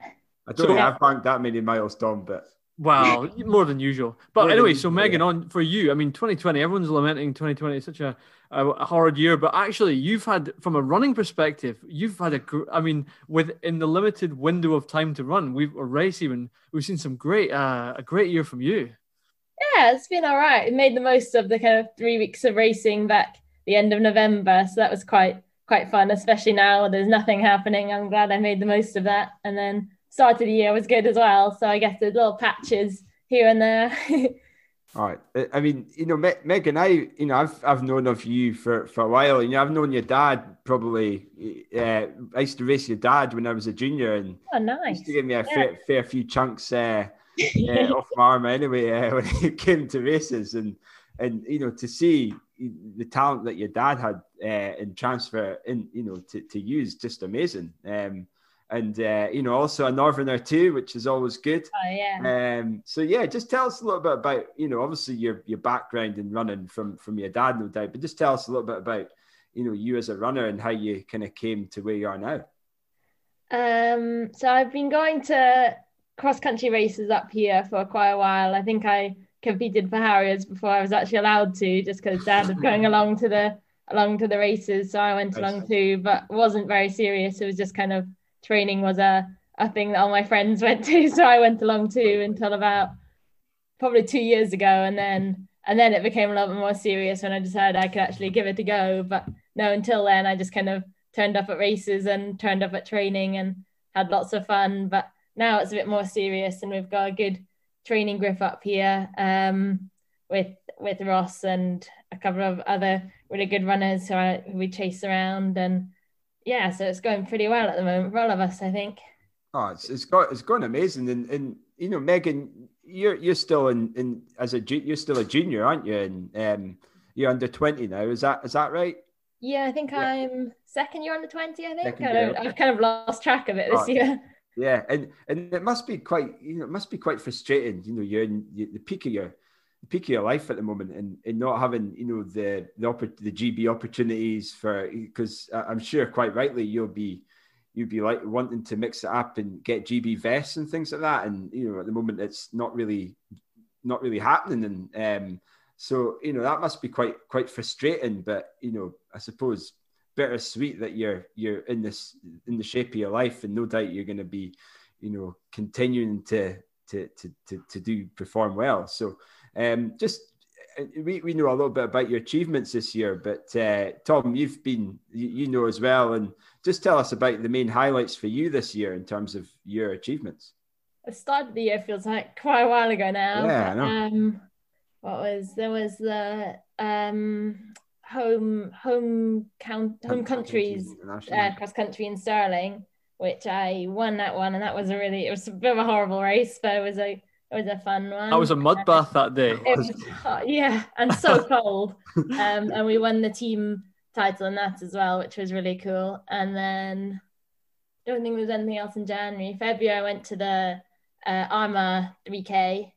I don't So- think I've banked that many miles, Tom, but Wow, more than usual. But More than anyway, so Megan, yeah. on for you. I mean, 2020. Everyone's lamenting 2020. It's such a, a, a hard year, but actually, you've had, from a running perspective, you've had a. gr- I mean, within the limited window of time to run, we've a race even. We've seen some great, uh, a great year from you. Yeah, it's been all right. It made the most of the kind of three weeks of racing back the end of November, so that was quite quite fun. Especially now there's nothing happening. I'm glad I made the most of that. And then start of the year was good as well. So I guess there's little patches here and there. All right. I- mean, you know, Me- Megan, I, you know, I've I've known of you for, for a while. You know, I've known your dad probably. Uh, I used to race your dad when I was a junior, and oh, he nice. used to give me a Yeah. fair, fair few chunks uh, uh, off my arm anyway uh, when it came to races, and and you know to see the talent that your dad had uh, and transfer in, you know, to to use just amazing. Um, and uh, you know, also a northerner too, which is always good. Oh yeah. Um, so yeah, just tell us a little bit about you know obviously your your background in running from from your dad, no doubt, but just tell us a little bit about you know you as a runner and how you kind of came to where you are now. Um, so I've been going to cross country races up here for quite a while. I think I competed for Harriers before I was actually allowed to, just because Dad was going along to the along to the races. So I went Nice. along too, but wasn't very serious. It was just kind of training was a a thing that all my friends went to, so I went along too until about probably two years ago, and then and then it became a little bit more serious when I decided I could actually give it a go. But no, until then I just kind of turned up at races and turned up at training and had lots of fun. But now it's a bit more serious, and we've got a good training group up here um, with with Ross and a couple of other really good runners who, I, who we chase around, and yeah, so it's going pretty well at the moment for all of us, I think. Oh, it's it's got it's gone amazing, and and you know Megan, you're you're still in in as a you're still a junior, aren't you? And um, you're under twenty now. Is that is that right? Yeah, I think Yeah. I'm second year under 20, I think. I don't, I've kind of lost track of it this Oh, year. Yeah, and and it must be quite you know it must be quite frustrating. You know, you're in the peak of your peak of your life at the moment, and, and not having you know the the oppor- the GB opportunities for because I'm sure quite rightly you'll be you'll be like wanting to mix it up and get GB vests and things like that, and you know at the moment it's not really not really happening, and um, so you know that must be quite quite frustrating. But you know, I suppose bittersweet that you're you're in this in the shape of your life, and no doubt you're going to be, you know, continuing to to to to, to do perform well. So, um, just uh, we, we know a little bit about your achievements this year, but uh, Tom, you've been you, you know as well, and just tell us about the main highlights for you this year in terms of your achievements. I started the year feels like quite a while ago now. Yeah, I know. Um, what was there was the um home home count home countries International. uh, cross country in Stirling, which I won that one, and that was a really it was a bit of a horrible race, but it was a it was a fun one. That was a mud bath that day. It was hot, yeah, and so cold. Um, and we won the team title in that as well, which was really cool. And then I don't think there was anything else in January. February, I went to the uh, Armagh 3K,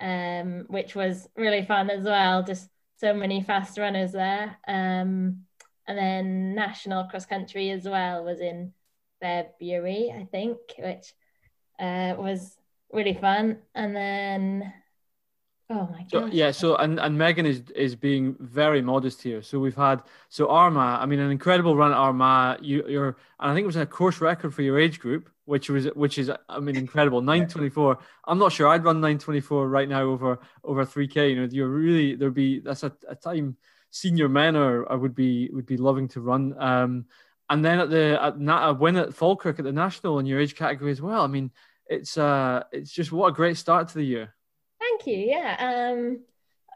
um, which was really fun as well. Just so many fast runners there. Um, and then national cross country as well was in February, I think, which uh, was really fun. And then, oh my So yeah, so and and Megan is is being very modest here. So we've had so Armagh, I mean, an incredible run at Armagh. You you're and I think it was a course record for your age group, which was which is I mean incredible. Nine twenty four. I'm not sure I'd run nine twenty four right now over over three k. You know, you're really there'd be that's a, a time senior men are I would be would be loving to run. Um, and then at the at na- a win at Falkirk at the national in your age category as well. I mean, it's uh it's just what a great start to the year. Thank you. Yeah. Um,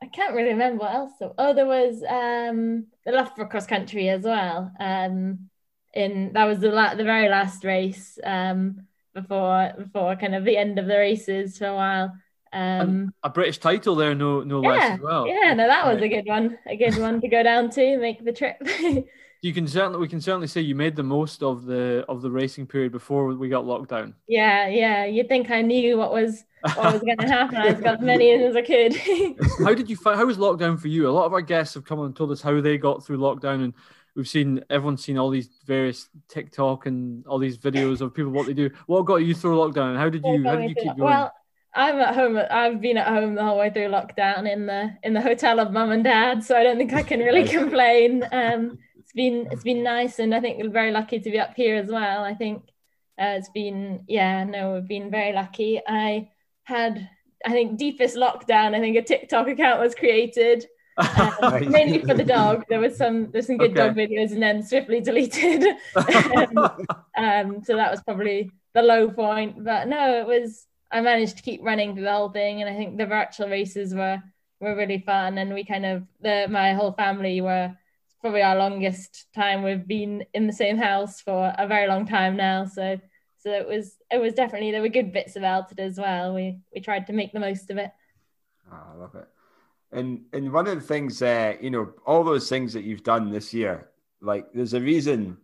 I can't really remember what else. So, oh, there was um the Loughborough cross country as well. Um, in that was the la- the very last race. Um, before before kind of the end of the races for a while. Um, a British title there, no no less yeah, as well. yeah, no, that was a good one, a good one to go down to make the trip. You can certainly we can certainly say you made the most of the of the racing period before we got locked down. yeah, yeah, you'd think I knew what was what was going to happen. I got as many in as I could. how did you find how was lockdown for you? A lot of our guests have come on and told us how they got through lockdown and we've seen everyone's seen all these various TikTok and all these videos of people what they do. What got you through lockdown how did you how did you keep going? Well, I'm at home. I've been at home the whole way through lockdown in the in the hotel of mum and dad, so I don't think I can really complain. Um, it's been it's been nice, and I think we're very lucky to be up here as well. I think uh, it's been yeah, no, we've been very lucky. I had I think deepest lockdown. I think a TikTok account was created. Um, mainly for the dog. There was some there's some good Okay. dog videos and then swiftly deleted. um, um, so that was probably the low point. But no, it was I managed to keep running through the whole thing, and I think the virtual races were were really fun. And we kind of the my whole family were probably our longest time we've been in the same house for a very long time now. So so it was it was definitely there were good bits about it as well. We we tried to make the most of it. Oh, I love it. And and one of the things, uh, you know, all those things that you've done this year, like there's a reason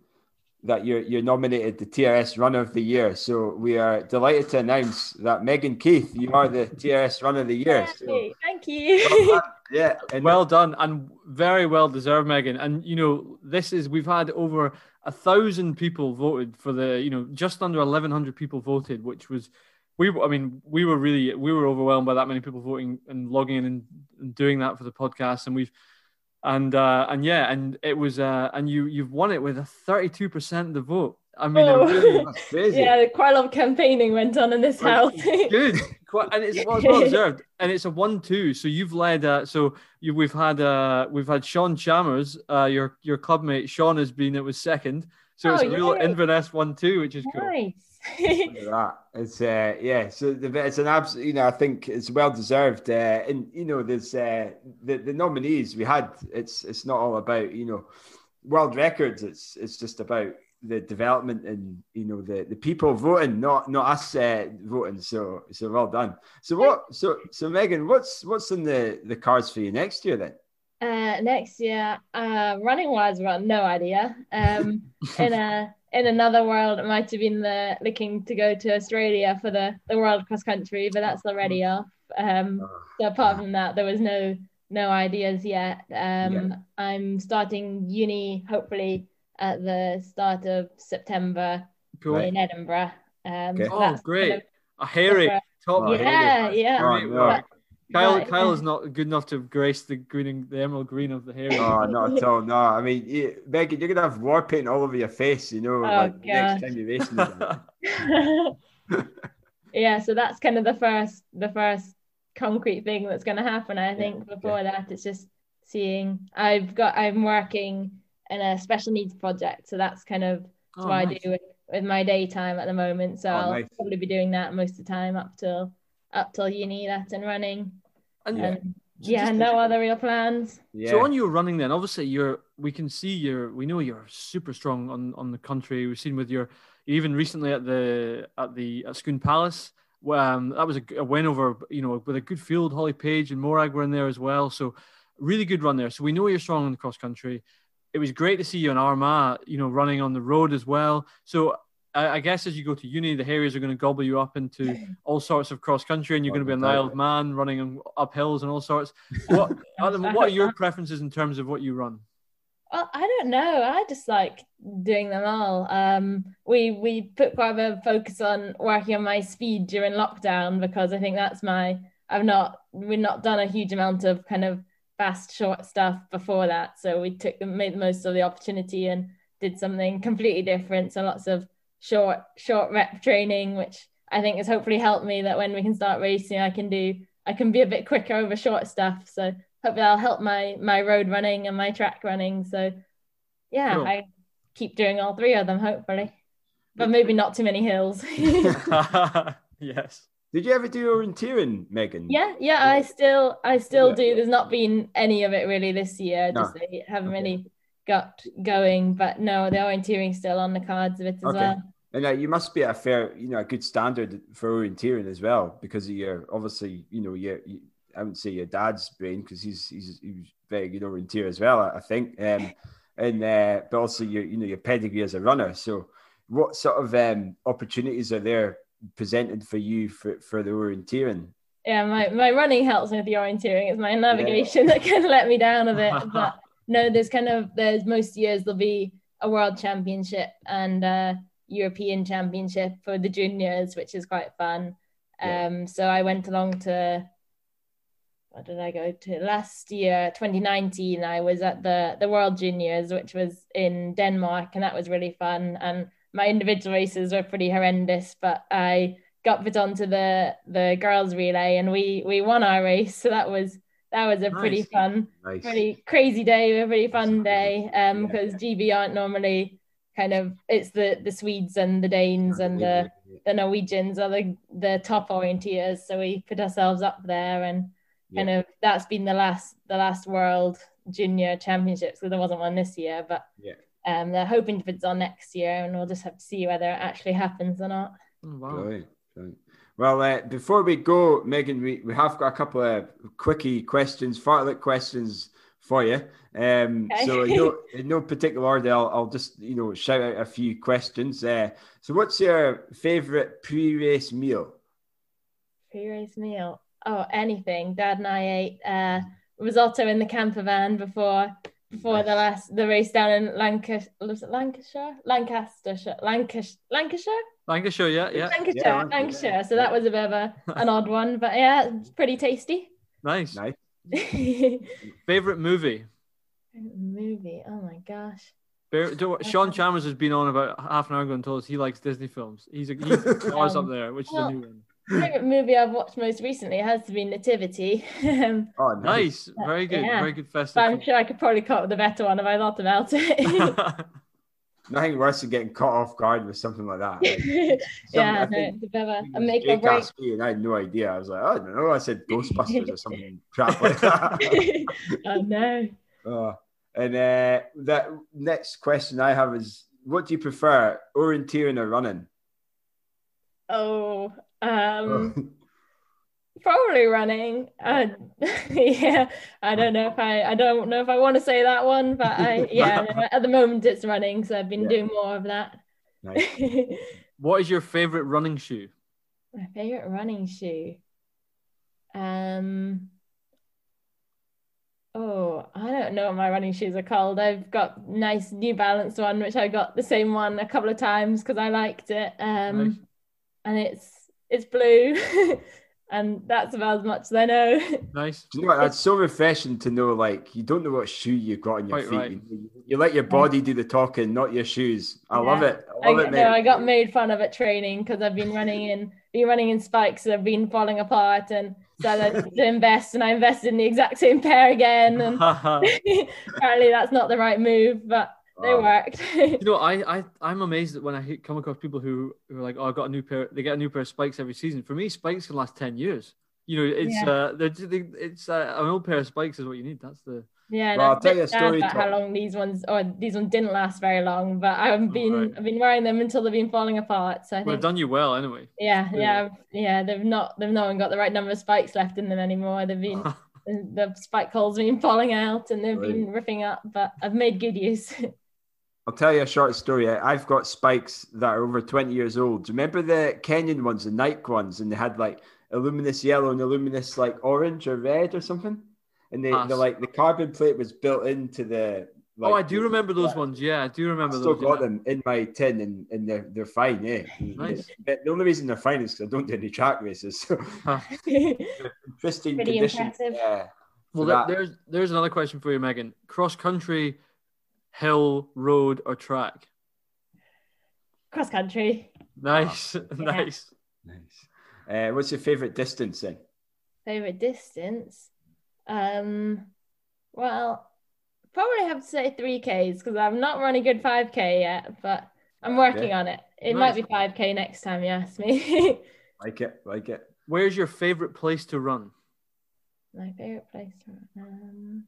that you're you're nominated the TRS Runner of the Year. So we are delighted to announce that Megan Keith, you are the TRS Runner of the Year. So, Yay, Thank you. well yeah, and well done and very well deserved, Megan. And you know, this is we've had over a thousand people voted for the, you know, just under eleven hundred people voted, which was we. I mean, we were really we were overwhelmed by that many people voting and logging in and, and doing that for the podcast, and we've. And uh, and yeah, and it was uh, and you you've won it with a thirty two percent of the vote. I mean, Oh. really that's crazy. yeah, quite a lot of campaigning went on in this house. good, quite, and it's well, well deserved. And it's a one-two. So you've led. Uh, so you, we've had uh, we've had Sean Chalmers, uh, your your clubmate. Sean has been. It was second. So it's Oh, a real yay. Inverness one-two, which is cool. nice. Look at that. It's uh, yeah. So the, it's an absolute. You know, I think it's well deserved. Uh, and you know, there's uh, the the nominees we had. It's it's not all about you know world records. It's it's just about the development and you know the the people voting, not not us uh, voting. So so well done. So what? So so Megan, what's what's in the the cards for you next year then? Uh, next year, uh, running wise, got no idea. Um, in a in another world, it might have been the looking to go to Australia for the the world cross country, but that's already off. Um, so apart from that, there was no no ideas yet. Um, Yeah. I'm starting uni hopefully at the start of September Cool. in Edinburgh. Um, Okay. so Oh, great. kind A hairy of- top. Oh, yeah, yeah. Oh, Great no. work. Kyle, But- Kyle is not good enough to grace the greening, the emerald green of the hair. Oh, not at all. No, I mean, you, Megan, you're gonna have war paint all over your face. You know, oh, like next time you race. me. yeah, so that's kind of the first the first concrete thing that's going to happen. I think before that, it's just seeing. I've got I'm working in a special needs project, so that's kind of Oh, what I do with, with my daytime at the moment. So Oh, I'll nice. probably be doing that most of the time up till up till uni. That's and running. And And So yeah, no other real plans. Yeah. So on your running then, obviously you're we can see you're we know you're super strong on on the country. We've seen with your even recently at the at the at Scone Palace. Um, that was a, a win over you know with a good field. Holly Page and Morag were in there as well. So really good run there. So we know you're strong in the cross country. It was great to see you in Armagh, you know, running on the road as well. So I, I guess as you go to uni, the Harriers are going to gobble you up into all sorts of cross country, and you're going to be an Isle of Man running up hills and all sorts. What Adam, what are your preferences in terms of what you run? Well, I don't know. I just like doing them all. Um, we we put quite a bit of focus on working on my speed during lockdown because I think that's my. I've not we've not done a huge amount of kind of fast short stuff before that, so we took the made the most of the opportunity and did something completely different. So lots of short short rep training, which I think has hopefully helped me that when we can start racing, I can do I can be a bit quicker over short stuff. So hopefully that'll help my my road running and my track running. So yeah, Cool. I keep doing all three of them hopefully, but maybe not too many hills. yes. Did you ever do orienteering, Megan? yeah, yeah, I still I still Yeah. do. There's not been any of it really this year. No. Just haven't Okay. really got going, but no, the orienteering still on the cards of it as Okay. well. And uh, you must be at a fair, you know, a good standard for orienteering as well, because you're obviously, you know, your, you, I wouldn't say your dad's brain because he's he's he was very good orienteer as well, I, think. Um, and uh, but also your, you know, your pedigree as a runner. So, what sort of um, opportunities are there presented for you for, for the orienteering? Yeah, my, my running helps me with the orienteering. It's my navigation that kind of let me down a bit. But no, there's kind of there's most years there'll be a world championship and a European championship for the juniors, which is quite fun. Yeah. Um, so I went along to what did I go to last year, 2019? I was at the the World Juniors, which was in Denmark, and that was really fun. And my individual races were pretty horrendous, but I got put onto the the girls relay, and we we won our race. So that was that was a pretty fun Nice. pretty crazy day, a pretty fun day. Um, Yeah. because GB aren't normally kind of it's the the Swedes and the Danes and the the Norwegians are the the top orienteers. So we put ourselves up there, and kind of that's been the last the last World Junior Championships. So there wasn't one this year, but Yeah. um, they're hoping to put on next year, and we'll just have to see whether it actually happens or not. Oh, wow. Brilliant, brilliant. Well, uh, before we go, Megan, we, we have got a couple of quickie questions, fartlek questions for you. Um, Okay. So in no, in no particular order, I'll, I'll just you know shout out a few questions. Uh, so, what's your favourite pre-race meal? Pre-race meal. Oh, anything. Dad and I ate uh, risotto in the camper van before before the last the race down in Lancashire. Was it Lancashire? Lancaster. Lancashire. Lancashire. Lancashire, yeah, yeah. Lancashire. Yeah, Lancashire. Lancashire. So that was a bit of a, an odd one, but yeah, it's pretty tasty. Nice. Nice. Favorite movie? Movie. Oh my gosh. Bear, Sean Chalmers has been on about half an hour ago and told us he likes Disney films. He's a he's ours up there, which is a new one. Favorite movie I've watched most recently has to be Nativity. Um, Oh, nice. Nice, very good, Yeah. very good but I'm sure I could probably come up with a better one if I thought about it. film. Nothing worse than getting caught off guard with something like that. Like, yeah, I no, think a bit of a, it a was make Jake break. asked me and I had no idea. I was like, I don't know. I said Ghostbusters or something crap like that. oh no. Uh, and uh, that next question I have is, what do you prefer, orienteering or running? Oh, um, probably running. Uh, yeah, I don't know if I, I don't know if I want to say that one, but I, yeah, at the moment it's running, so I've been Yeah. doing more of that. nice. what is your favorite running shoe? My favorite running shoe. Um. Oh, I don't know what my running shoes are called. I've got nice New Balance one, which I got the same one a couple of times because I liked it. Um, Nice. and it's it's blue, and that's about as much as I know. Nice. Do you know what? That's so refreshing to know. Like you don't know what shoe you've got on your Quite feet. right. You, you let your mm. body do the talking, not your shoes. I love it. I I, love it, no, I got made fun of at training because I've been running in been running in spikes that have been falling apart, and so I had to invest, and I invested in the exact same pair again, and apparently that's not the right move, but they Oh. worked. You know, I, I I'm amazed that when I come across people who, who are like, oh, I got a new pair. They get a new pair of spikes every season. For me, spikes can last ten years. You know, it's Yeah. uh, they're, they, it's uh, an old pair of spikes is what you need. That's the yeah, and Well, I'll tell you a bit sad story, about how long these ones or these ones didn't last very long, but I've been right. I've been wearing them until they've been falling apart. So I well, think they've done you well anyway. yeah, Yeah. yeah, yeah, they've not they've not got the right number of spikes left in them anymore. They've been the spike holes have been falling out and they've been ripping up, but I've made good use. I'll tell you a short story. I- I've got spikes that are over 20 years old. Do you remember the Kenyan ones, the Nike ones, and they had like luminous yellow and luminous like orange or red or something? And they, Pass. they're like the carbon plate was built into the. Like, oh, I do the- remember those yeah. ones. Yeah, I do I've remember still those. got yeah. them in my tin and, and they're, they're fine, yeah. Nice. But the only reason they're fine is because I don't do any track races. So Huh. pristine Pretty condition. impressive. Yeah. Well, there, that. there's there's another question for you, Megan. Cross country, hill, road, or track? Cross country. Nice, nice. Nice. Uh, what's your favorite distance then? Favorite distance? Um, well, probably have to say three Ks because I'm not running good five K yet, but I'm working Okay. on it. It might be five K next time you ask me. Like it, like it. Where's your favorite place to run? My favorite place. to- Um,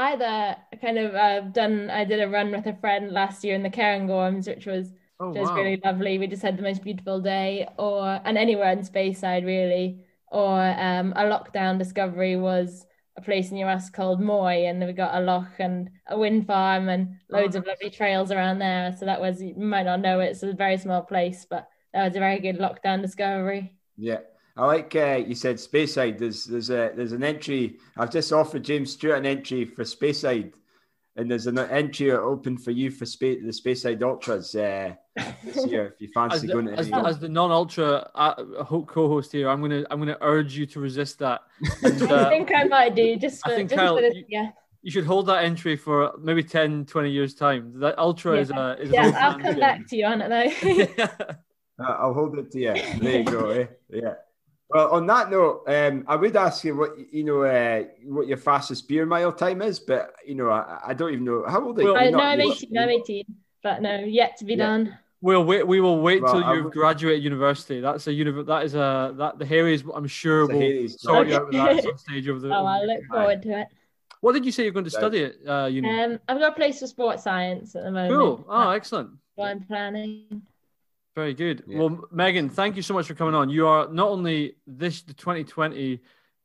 either kind of uh, done. I did a run with a friend last year in the Cairngorms, which was Oh, was wow. really lovely. We just had the most beautiful day, or and anywhere in Speyside really, or um, a lockdown discovery was a place near us called Moy, and we got a loch and a wind farm and loads of lovely trails around there. So that was you might not know it, it's a very small place, but that was a very good lockdown discovery. Yeah. I like uh, you said Speyside. There's there's a there's an entry. I've just offered James Stewart an entry for Speyside, and there's an entry open for you for Spa- the Speyside Ultras uh, this year if you As fancy the, going to as, the, as the non-ultra uh, ho- co-host here, I'm gonna I'm gonna urge you to resist that. And, uh, I think I might do just I think, just Kyle, for this, yeah. you should hold that entry for maybe 10, 20 years time. That ultra is a is Yeah, an I'll come man back to you on it though. game. Uh, I'll hold it to you. There you go. eh? Yeah. Well, on that note, um, I would ask you what you know uh, what your fastest beer mile time is, but you know I, I don't even know how old are you. Well, I, You're no, I'm 18. I'm 18, but no, yet to be Yeah. done. We'll wait. We will wait Well, till I you've would- graduated university. That's a univ- That is a that the Harry's. I'm sure It's will Hades sort you out with that some stage over the. Oh, I look forward to it. What did you say you're going to study at uh, uni? Um, I've got a place for sports science at the moment. cool. Oh, excellent. what I'm planning. Very good. Yeah. Well, Megan, thank you so much for coming on. You are not only this the 2020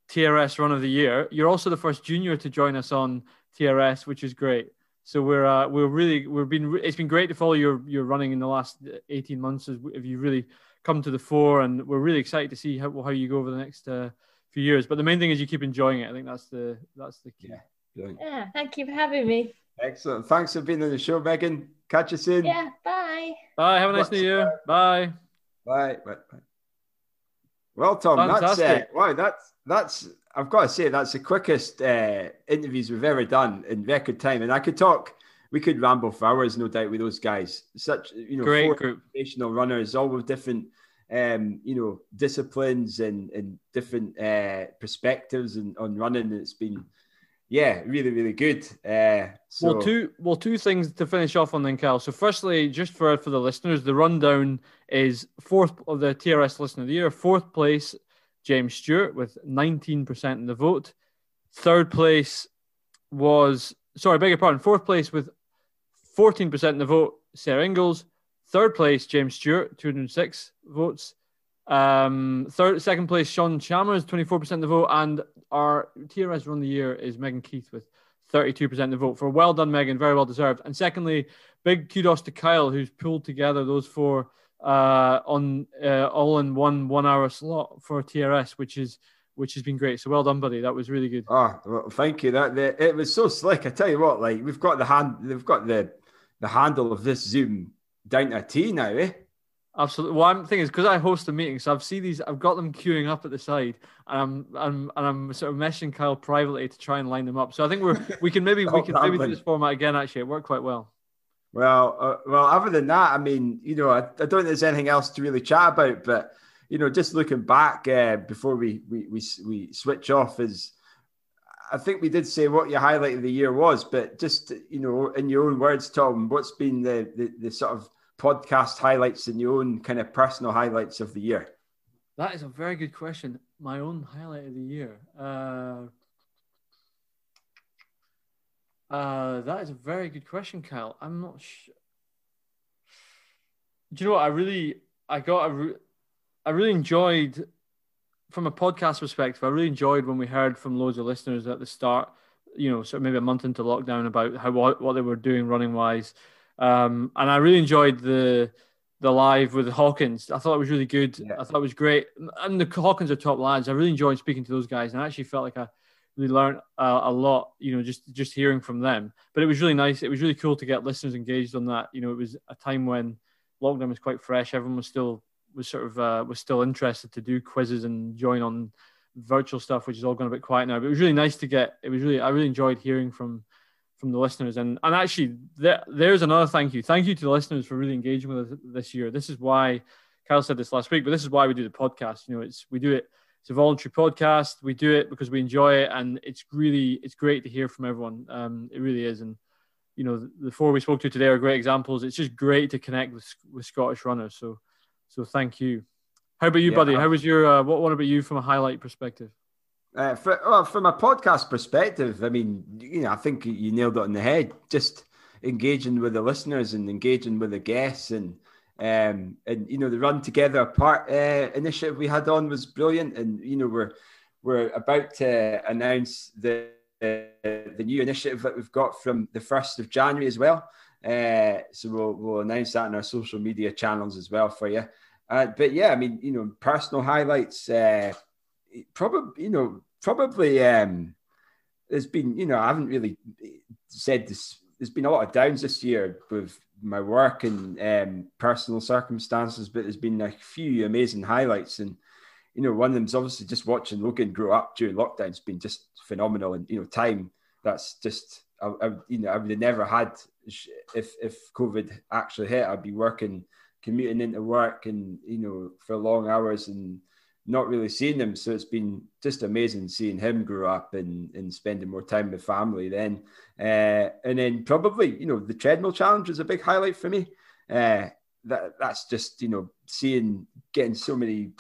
TRS Run of the Year, you're also the first junior to join us on TRS, which is great. So we're uh, we're really we've been it's been great to follow your your running in the last 18 months. As if you really come to the fore, and we're really excited to see how, how you go over the next uh, few years. But the main thing is you keep enjoying it. I think that's the that's the key. Yeah. Yeah, thank you for having me. Excellent. Thanks for being on the show, Megan. Catch you soon. Yeah, bye. Bye. Have a nice new year. Bye. Bye. Bye. Bye. Well, Tom, that's uh, Fantastic. wow. That's that's. I've got to say that's the quickest uh, interviews we've ever done in record time, and I could talk. We could ramble for hours, no doubt, with those guys. Such you know, Great four group. professional runners, all with different, um, you know, disciplines and and different uh, perspectives and on running. It's been, yeah, really, really good. Uh, so, Well, two well two things to finish off on then, Cal. So, firstly, just for for the listeners, the rundown is fourth of the TRS Listener of the Year. Fourth place, James Stewart with 19% in the vote. Third place was sorry, beg your pardon. Fourth place with 14% in the vote, Sarah Inglis. Third place, James Stewart, 206 votes. Um, third, second place, Sean Chalmers, 24% of the vote, and our TRS Run the Year is Megan Keith with 32% of the vote. For well done, Megan, very well deserved. And secondly, big kudos to Kyle, who's pulled together those four uh, on uh, all in one one hour slot for TRS, which is which has been great. So well done, buddy. That was really good. Oh, well, thank you. That the, it was so slick. I tell you what, like we've got the hand, they've got the the handle of this Zoom down to a T now, eh? Absolutely. Well, I'm thinking is because I host the meeting, so I've seen these. I've got them queuing up at the side, and I'm, I'm and I'm sort of messaging Kyle privately to try and line them up. So I think we're we can maybe we can maybe do this format again. Actually, it worked quite well. Well, uh, well. Other than that, I mean, you know, I, I don't think there's anything else to really chat about. But you know, just looking back uh, before we, we we we switch off is, I think we did say what your highlight of the year was. But just you know, in your own words, Tom, what's been the the, the sort of podcast highlights and your own kind of personal highlights of the year? That is a very good question. My own highlight of the year. Uh, uh, that is a very good question, Kyle. I'm not sure. Do you know what? I really, I got a, re- I really enjoyed, from a podcast perspective, I really enjoyed when we heard from loads of listeners at the start, you know, sort of maybe a month into lockdown about how what, what they were doing running wise. Um, and I really enjoyed the the live with Hawkins. I thought it was really good. Yeah. I thought it was great. And the Hawkins are top lads. I really enjoyed speaking to those guys, and I actually felt like I really learned uh, a lot. You know, just just hearing from them. But it was really nice. It was really cool to get listeners engaged on that. You know, it was a time when lockdown was quite fresh. Everyone was still was sort of uh, was still interested to do quizzes and join on virtual stuff, which is all gone a bit quiet now. But it was really nice to get. It was really I really enjoyed hearing from from the listeners. And and actually, there, there's another thank you. Thank you to the listeners for really engaging with us this year. This is why Kyle said this last week, but this is why we do the podcast. You know, it's we do it. It's a voluntary podcast. We do it because we enjoy it, and it's really it's great to hear from everyone. Um, it really is, and you know, the, the four we spoke to today are great examples. It's just great to connect with with Scottish runners. So, so thank you. How about you, Yeah, buddy? How was your? Uh, what? What about you from a highlight perspective? Uh, for, well, from a podcast perspective, I mean, you know, I think you nailed it on the head. Just engaging with the listeners and engaging with the guests, and um, and you know, the run together part uh, initiative we had on was brilliant. And you know, we're we're about to announce the uh, the new initiative that we've got from the first of January as well. Uh, so we'll we'll announce that in our social media channels as well for you. Uh, but yeah, I mean, you know, personal highlights. Uh, probably, you know, probably. Um, there's been, you know, I haven't really said this. There's been a lot of downs this year with my work and um, personal circumstances, but there's been a few amazing highlights. And you know, one of them's obviously just watching Logan grow up during lockdown. It's been just phenomenal, and you know, time that's just, I, I, you know, I would have never had if if COVID actually hit. I'd be working commuting into work and you know for long hours and not really seeing them. So it's been just amazing seeing him grow up and, and spending more time with family then. Uh, and then probably, you know, the treadmill challenge is a big highlight for me. Uh, that that's just, you know, seeing getting so many,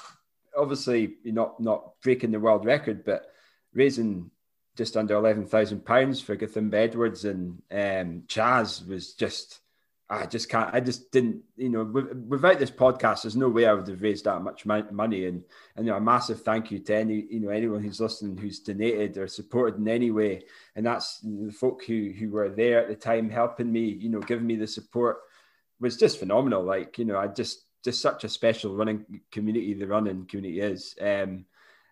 obviously not not breaking the world record, but raising just under eleven thousand pounds for Gathimba Edwards and um, CHAS was just I just can't. I just didn't. You know, without this podcast, there's no way I would have raised that much money. And and you know, a massive thank you to any you know anyone who's listening who's donated or supported in any way. And that's the folk who who were there at the time helping me. You know, giving me the support was just phenomenal. Like you know, I just just such a special running community. The running community is. Um,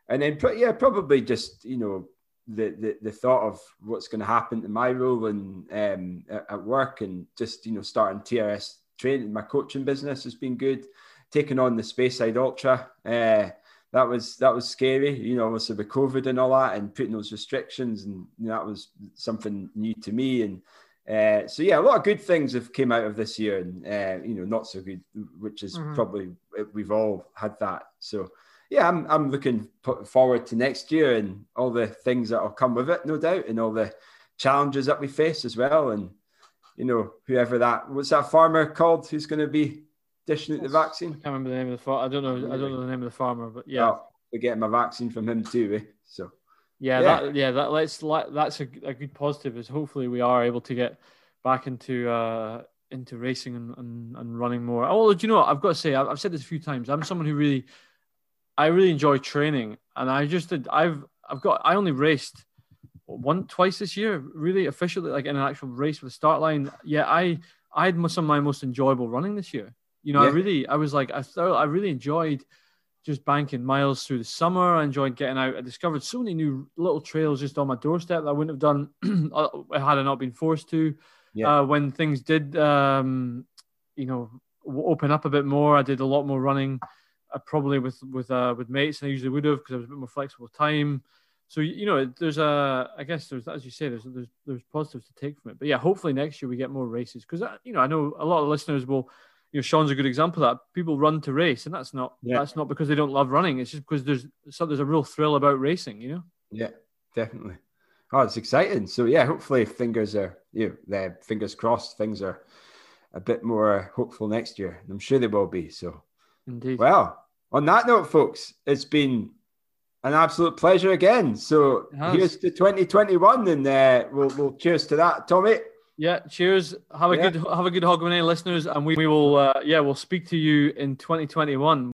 and then yeah, probably just you know the, the, the thought of what's going to happen to my role and um, at work and just you know starting TRS training my coaching business has been good taking on the Speyside Ultra uh, that was that was scary you know obviously with COVID and all that and putting those restrictions and you know, that was something new to me and uh, so yeah a lot of good things have came out of this year and uh, you know not so good which is mm-hmm. probably we've all had that so yeah, I'm, I'm looking forward to next year and all the things that will come with it, no doubt, and all the challenges that we face as well. And, you know, whoever that, what's that farmer called who's going to be dishing out the vaccine? I can't remember the name of the farmer. I don't know. I don't know the name of the farmer, but yeah. Oh, we're getting my vaccine from him too, eh? So. Yeah, yeah, that yeah, that let's that's a, a good positive. Is hopefully we are able to get back into uh into racing and, and, and running more. Oh, do you know what? I've got to say, I've, I've said this a few times. I'm someone who really I really enjoy training, and I just did. I've I've got. I only raced one twice this year, really officially, like in an actual race with the start line. Yeah, I I had some of my most enjoyable running this year. You know, yeah. I really, I was like, I thought I really enjoyed just banking miles through the summer. I enjoyed getting out. I discovered so many new little trails just on my doorstep that I wouldn't have done had I not been forced to. Yeah. Uh, when things did, um, you know, open up a bit more, I did a lot more running uh, probably with with uh, with mates than I usually would have because I was a bit more flexible with time. So you know, there's a I guess there's as you say, there's there's there's positives to take from it. But yeah, hopefully next year we get more races because uh, you know I know a lot of listeners will. You know, Sean's a good example of that. People run to race, and that's not yeah. that's not because they don't love running. It's just because there's so there's a real thrill about racing. You know. Yeah, definitely. Oh, it's exciting. So yeah, hopefully fingers are you know, fingers crossed. Things are a bit more hopeful next year. I'm sure they will be. So Indeed. Well, on that note, folks, it's been an absolute pleasure again. So here's to 2021, and uh, we'll, we'll cheers to that, Tommy. Yeah, cheers. Have a yeah. good have a good Hogmanay listeners, and we, we will uh, yeah we'll speak to you in 2021.